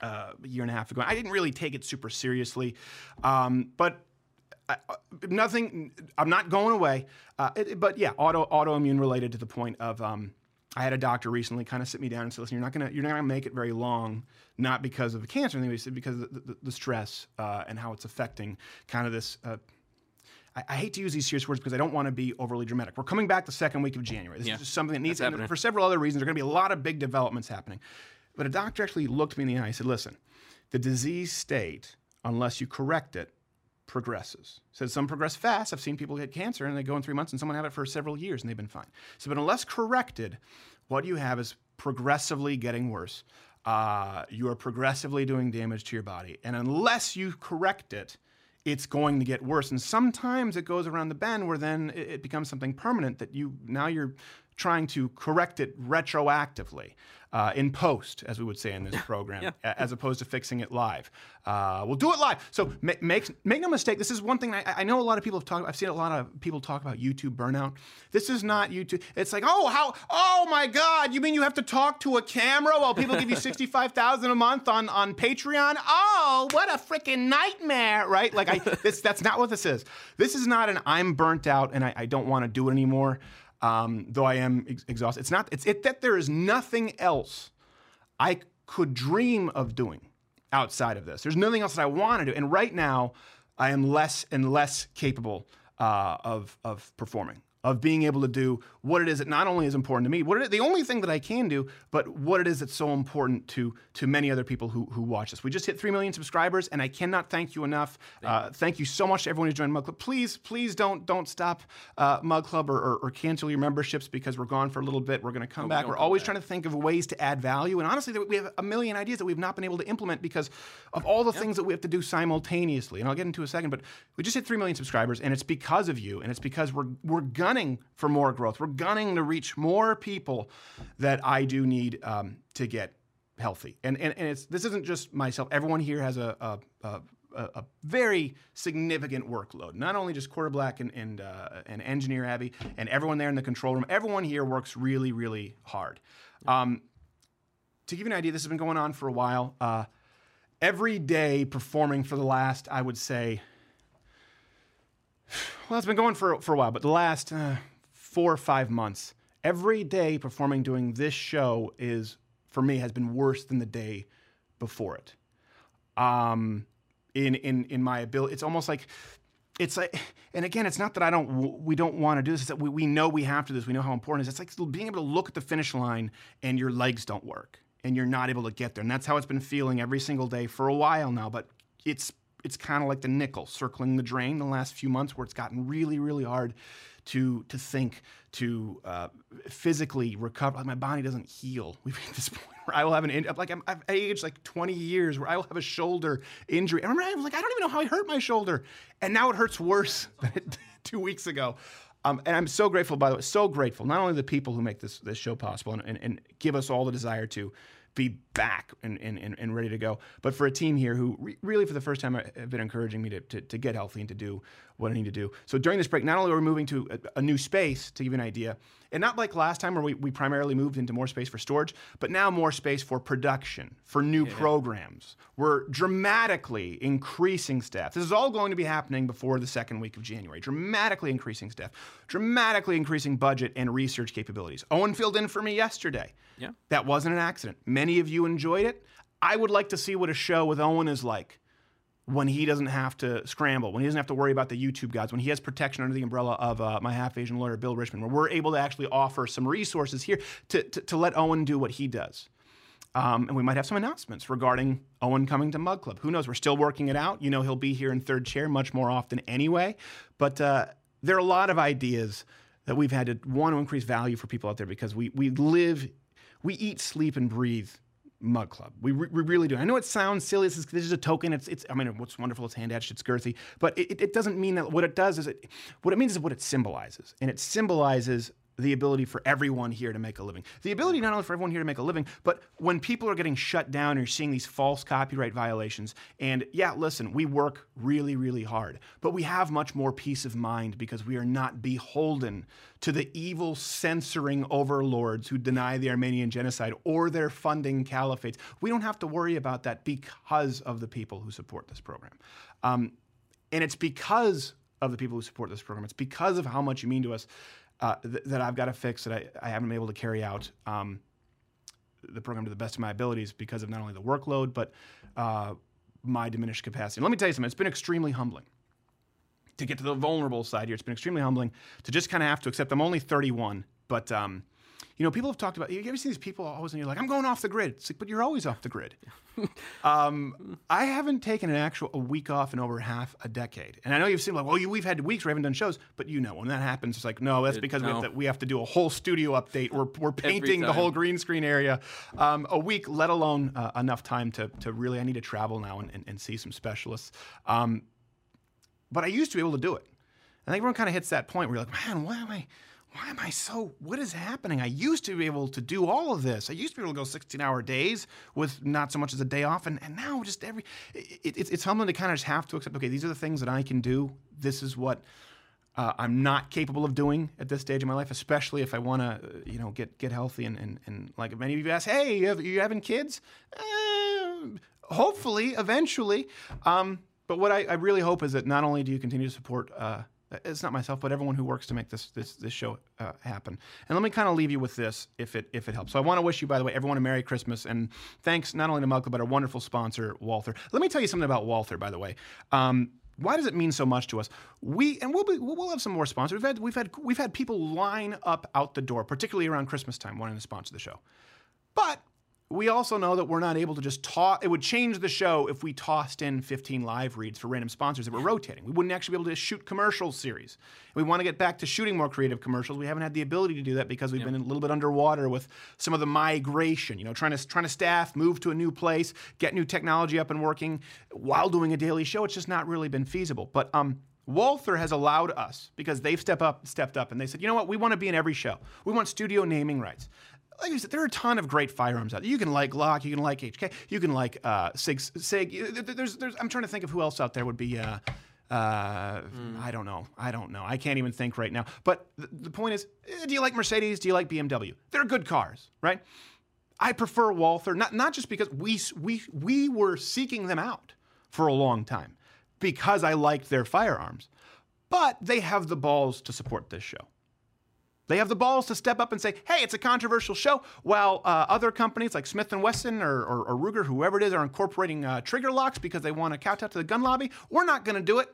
uh, a year and a half ago. I didn't really take it super seriously, um, but I, uh, nothing. I'm not going away. Uh, it, but yeah, auto autoimmune related to the point of. Um, I had a doctor recently kind of sit me down and say, "Listen, you're not gonna you're not gonna make it very long, not because of the cancer, anyway, said because of the, the, the stress uh, and how it's affecting kind of this." Uh, I, I hate to use these serious words because I don't want to be overly dramatic. We're coming back the second week of January. This Yeah. is just something that needs, and for several other reasons, there are going to be a lot of big developments happening. But a doctor actually looked me in the eye and said, listen, the disease state, unless you correct it, progresses. Says some progress fast. I've seen people get cancer and they go in three months and someone have it for several years and they've been fine. So, but unless corrected, what you have is progressively getting worse. Uh, you are progressively doing damage to your body. And unless you correct it, it's going to get worse. And sometimes it goes around the bend where then it becomes something permanent that you now you're trying to correct it retroactively uh, in post, as we would say in this (laughs) program, a- as opposed to fixing it live. Uh, we'll do it live. So ma- make make no mistake. This is one thing I, I know a lot of people have talked. I've seen a lot of people talk about YouTube burnout. This is not YouTube. It's like, oh, how? Oh my God! You mean you have to talk to a camera while people give you sixty five thousand a month on on Patreon? Oh, what a freaking nightmare! Right? Like, I this that's not what this is. This is not an I'm burnt out and I, I don't want to do it anymore. Um, though I am ex- exhausted. It's not. It's it that there is nothing else I could dream of doing outside of this. There's nothing else that I want to do. And right now, I am less and less capable uh, of, of performing, of being able to do what it is that not only is important to me, what it the only thing that I can do, but what it is that's so important to to many other people who, who watch this. We just hit 3 million subscribers, and I cannot thank you enough. Uh, thank you so much to everyone who joined Mug Club. Please, please don't don't stop uh, Mug Club or, or, or cancel your memberships because we're gone for a little bit. We're going to come No, back. don't We're always back. trying to think of ways to add value. And honestly, we have a million ideas that we've not been able to implement because of all the things that we have to do simultaneously. And I'll get into a second, but we just hit 3 million subscribers, and it's because of you. And it's because we're, we're gunning for more growth. We're gunning to reach more people that I do need um, to get healthy. And, and, and it's, this isn't just myself. Everyone here has a, a, a a, very significant workload. Not only just Quarter Black and and, uh, and engineer Abby and everyone there in the control room. Everyone here works really really hard. Um, to give you an idea, this has been going on for a while. Uh, every day performing for the last, I would say, well, it's been going for for a while, but the last uh, four or five months, every day performing doing this show is for me has been worse than the day before it um, in in in my ability. It's almost like it's like, and again, it's not that I don't we don't want to do this. It's that we, we know we have to do this. We know how important it is. It's like being able to look at the finish line and your legs don't work and you're not able to get there. And that's how it's been feeling every single day for a while now. But it's it's kind of like the nickel circling the drain the last few months where it's gotten really really hard to to think to uh, physically recover. Like my body doesn't heal. (laughs) We've hit this point where I will have an in- like I'm, I've aged like 20 years where I will have a shoulder injury. I remember I was like I don't even know how I hurt my shoulder, and now it hurts worse (laughs) than it did two weeks ago. Um, and I'm so grateful, by the way, so grateful. Not only the people who make this this show possible and, and, and give us all the desire to be back and, and, and, ready to go. But for a team here who re- really, for the first time, uh, have been encouraging me to, to, to get healthy and to do what I need to do. So during this break, not only are we moving to a, a new space, to give you an idea, and not like last time where we, we primarily moved into more space for storage, but now more space for production, for new programs. We're dramatically increasing staff. This is all going to be happening before the second week of January. Dramatically increasing staff, dramatically increasing budget and research capabilities. Owen filled in for me yesterday. Yeah. That wasn't an accident. Many of you enjoyed it. I would like to see what a show with Owen is like when he doesn't have to scramble, when he doesn't have to worry about the YouTube gods, when he has protection under the umbrella of uh, my half Asian lawyer, Bill Richmond, where we're able to actually offer some resources here to, to, to let Owen do what he does. Um, and we might have some announcements regarding Owen coming to Mug Club. Who knows? We're still working it out. You know, he'll be here in third chair much more often anyway. But uh, there are a lot of ideas that we've had to want to increase value for people out there because we, we live, we eat, sleep, and breathe Mug Club. We, re- we really do. I know it sounds silly. This is, this is a token. It's, it's. I mean, what's wonderful. It's hand etched. It's girthy. But it, it doesn't mean that. What it does is it. What it means is what it symbolizes, and it symbolizes the ability for everyone here to make a living. The ability not only for everyone here to make a living, but when people are getting shut down you're seeing these false copyright violations. And yeah, listen, we work really, really hard, but we have much more peace of mind because we are not beholden to the evil censoring overlords who deny the Armenian genocide or their funding caliphates. We don't have to worry about that because of the people who support this program. Um, and it's because of the people who support this program. It's because of how much you mean to us uh, th- that I've got to fix that I, I haven't been able to carry out um, the program to the best of my abilities because of not only the workload but uh, my diminished capacity. Let me tell you something. It's been extremely humbling to get to the vulnerable side here. It's been extremely humbling to just kind of have to accept. I'm only 31, but um, you know, people have talked about. You ever see these people always, and you're like, I'm going off the grid. It's like, but you're always off the grid. (laughs) um, I haven't taken an actual a week off in over half a decade, and I know you've seen like, well, you, we've had weeks where we haven't done shows, but you know, when that happens, it's like, no, that's It- because we, have to, we have to do a whole studio update. We're we're painting the whole green screen area. Um, a week, let alone uh, enough time to to really. I need to travel now and, and, and see some specialists. Um, but I used to be able to do it. I think everyone kind of hits that point where you're like, man, why am I, why am I so? What is happening? I used to be able to do all of this. I used to be able to go 16 hour days with not so much as a day off. And, and now just every, it, it, it's humbling to kind of just have to accept, okay, these are the things that I can do. This is what uh, I'm not capable of doing at this stage of my life, especially if I want to, you know, get get healthy and, and, and like many of you ask, hey, you, have, you having kids? Eh, hopefully, eventually. Um, but what I, I, really hope is that not only do you continue to support, uh, it's not myself, but everyone who works to make this this this show uh, happen. And let me kind of leave you with this, if it if it helps. So I want to wish you, by the way, everyone a Merry Christmas, and thanks not only to Club but our wonderful sponsor Walther. Let me tell you something about Walther, by the way. Um, why does it mean so much to us? We and we'll be, we'll have some more sponsors. We've had we've had we've had people line up out the door, particularly around Christmas time, wanting to sponsor the show. But we also know that we're not able to just toss. It would change the show if we tossed in 15 live reads for random sponsors that were rotating. We wouldn't actually be able to shoot commercial series. We want to get back to shooting more creative commercials. We haven't had the ability to do that because we've yep. been a little bit underwater with some of the migration. You know, trying to trying to staff, move to a new place, get new technology up and working while doing a daily show. It's just not really been feasible. But um, Walther has allowed us because they've stepped up, stepped up, and they said, you know what, we want to be in every show. We want studio naming rights like I said, there are a ton of great firearms out there. You can like Glock, you can like HK, you can like uh, Sig. Sig. There's, there's. I'm trying to think of who else out there would be. Uh, uh, mm. I don't know. I don't know. I can't even think right now. But th- the point is, eh, do you like Mercedes? Do you like BMW? They're good cars, right? I prefer Walther, not not just because we we we were seeking them out for a long time because I liked their firearms, but they have the balls to support this show. They have the balls to step up and say, "Hey, it's a controversial show." While uh, other companies like Smith and Wesson or, or, or, Ruger, whoever it is, are incorporating uh, trigger locks because they want to kowtow to the gun lobby, we're not going to do it.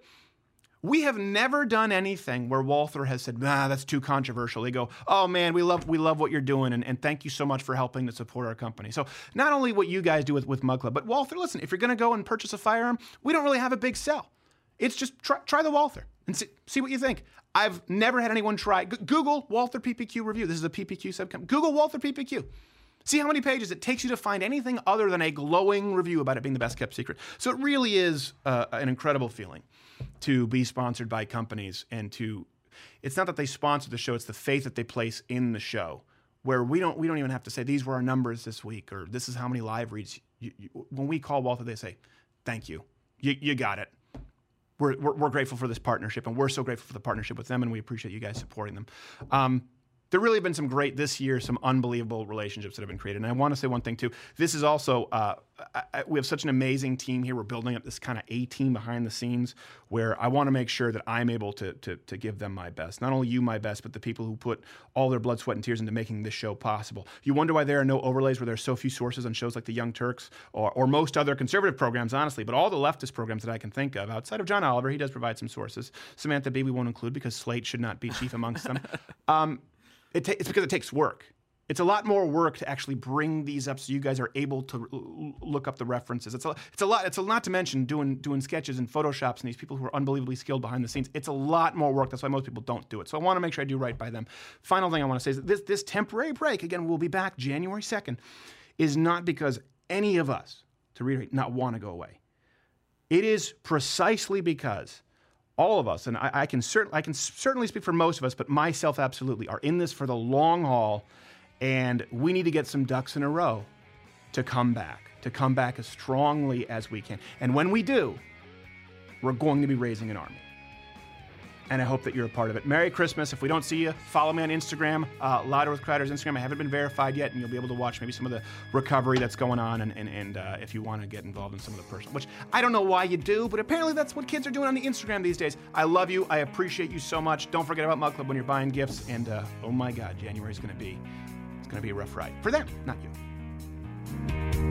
We have never done anything where Walther has said, "Nah, that's too controversial." They go, "Oh man, we love we love what you're doing, and, and thank you so much for helping to support our company." So not only what you guys do with with Mug Club, but Walther, listen, if you're going to go and purchase a firearm, we don't really have a big sell. It's just try, try the Walther and see, see what you think. I've never had anyone try. G- Google Walther PPQ review. This is a PPQ subcom. Google Walther PPQ. See how many pages it takes you to find anything other than a glowing review about it being the best kept secret. So it really is uh, an incredible feeling to be sponsored by companies and to. It's not that they sponsor the show; it's the faith that they place in the show. Where we don't we don't even have to say these were our numbers this week or this is how many live reads. You, you, when we call Walther, they say, "Thank you, you, you got it." We're, we're, we're, grateful for this partnership, and we're so grateful for the partnership with them, and we appreciate you guys supporting them. Um, there really have been some great this year, some unbelievable relationships that have been created. And I want to say one thing too. This is also uh, I, we have such an amazing team here. We're building up this kind of A team behind the scenes where I want to make sure that I'm able to, to to give them my best. Not only you my best, but the people who put all their blood, sweat, and tears into making this show possible. You wonder why there are no overlays where there's so few sources on shows like The Young Turks or, or most other conservative programs, honestly. But all the leftist programs that I can think of, outside of John Oliver, he does provide some sources. Samantha Bee we won't include because Slate should not be chief amongst them. (laughs) Um, it ta- it's because it takes work. It's a lot more work to actually bring these up so you guys are able to l- look up the references. It's a, it's a lot. It's a, not to mention doing doing sketches and photoshops and these people who are unbelievably skilled behind the scenes. It's a lot more work. That's why most people don't do it. So I want to make sure I do right by them. Final thing I want to say is this this temporary break again we'll be back January second is not because any of us to reiterate not want to go away. It is precisely because all of us, and I, I can cert- I can certainly speak for most of us, but myself absolutely, are in this for the long haul, and we need to get some ducks in a row to come back, to come back as strongly as we can. And when we do, we're going to be raising an army and I hope that you're a part of it. Merry Christmas. If we don't see you, follow me on Instagram, uh, Louder with Crowder's Instagram. I haven't been verified yet, and you'll be able to watch maybe some of the recovery that's going on, and, and, and uh, if you want to get involved in some of the personal, which I don't know why you do, but apparently that's what kids are doing on the Instagram these days. I love you. I appreciate you so much. Don't forget about Mug Club when you're buying gifts, and uh, oh my God, January is going to be, it's going to be a rough ride for them, not you.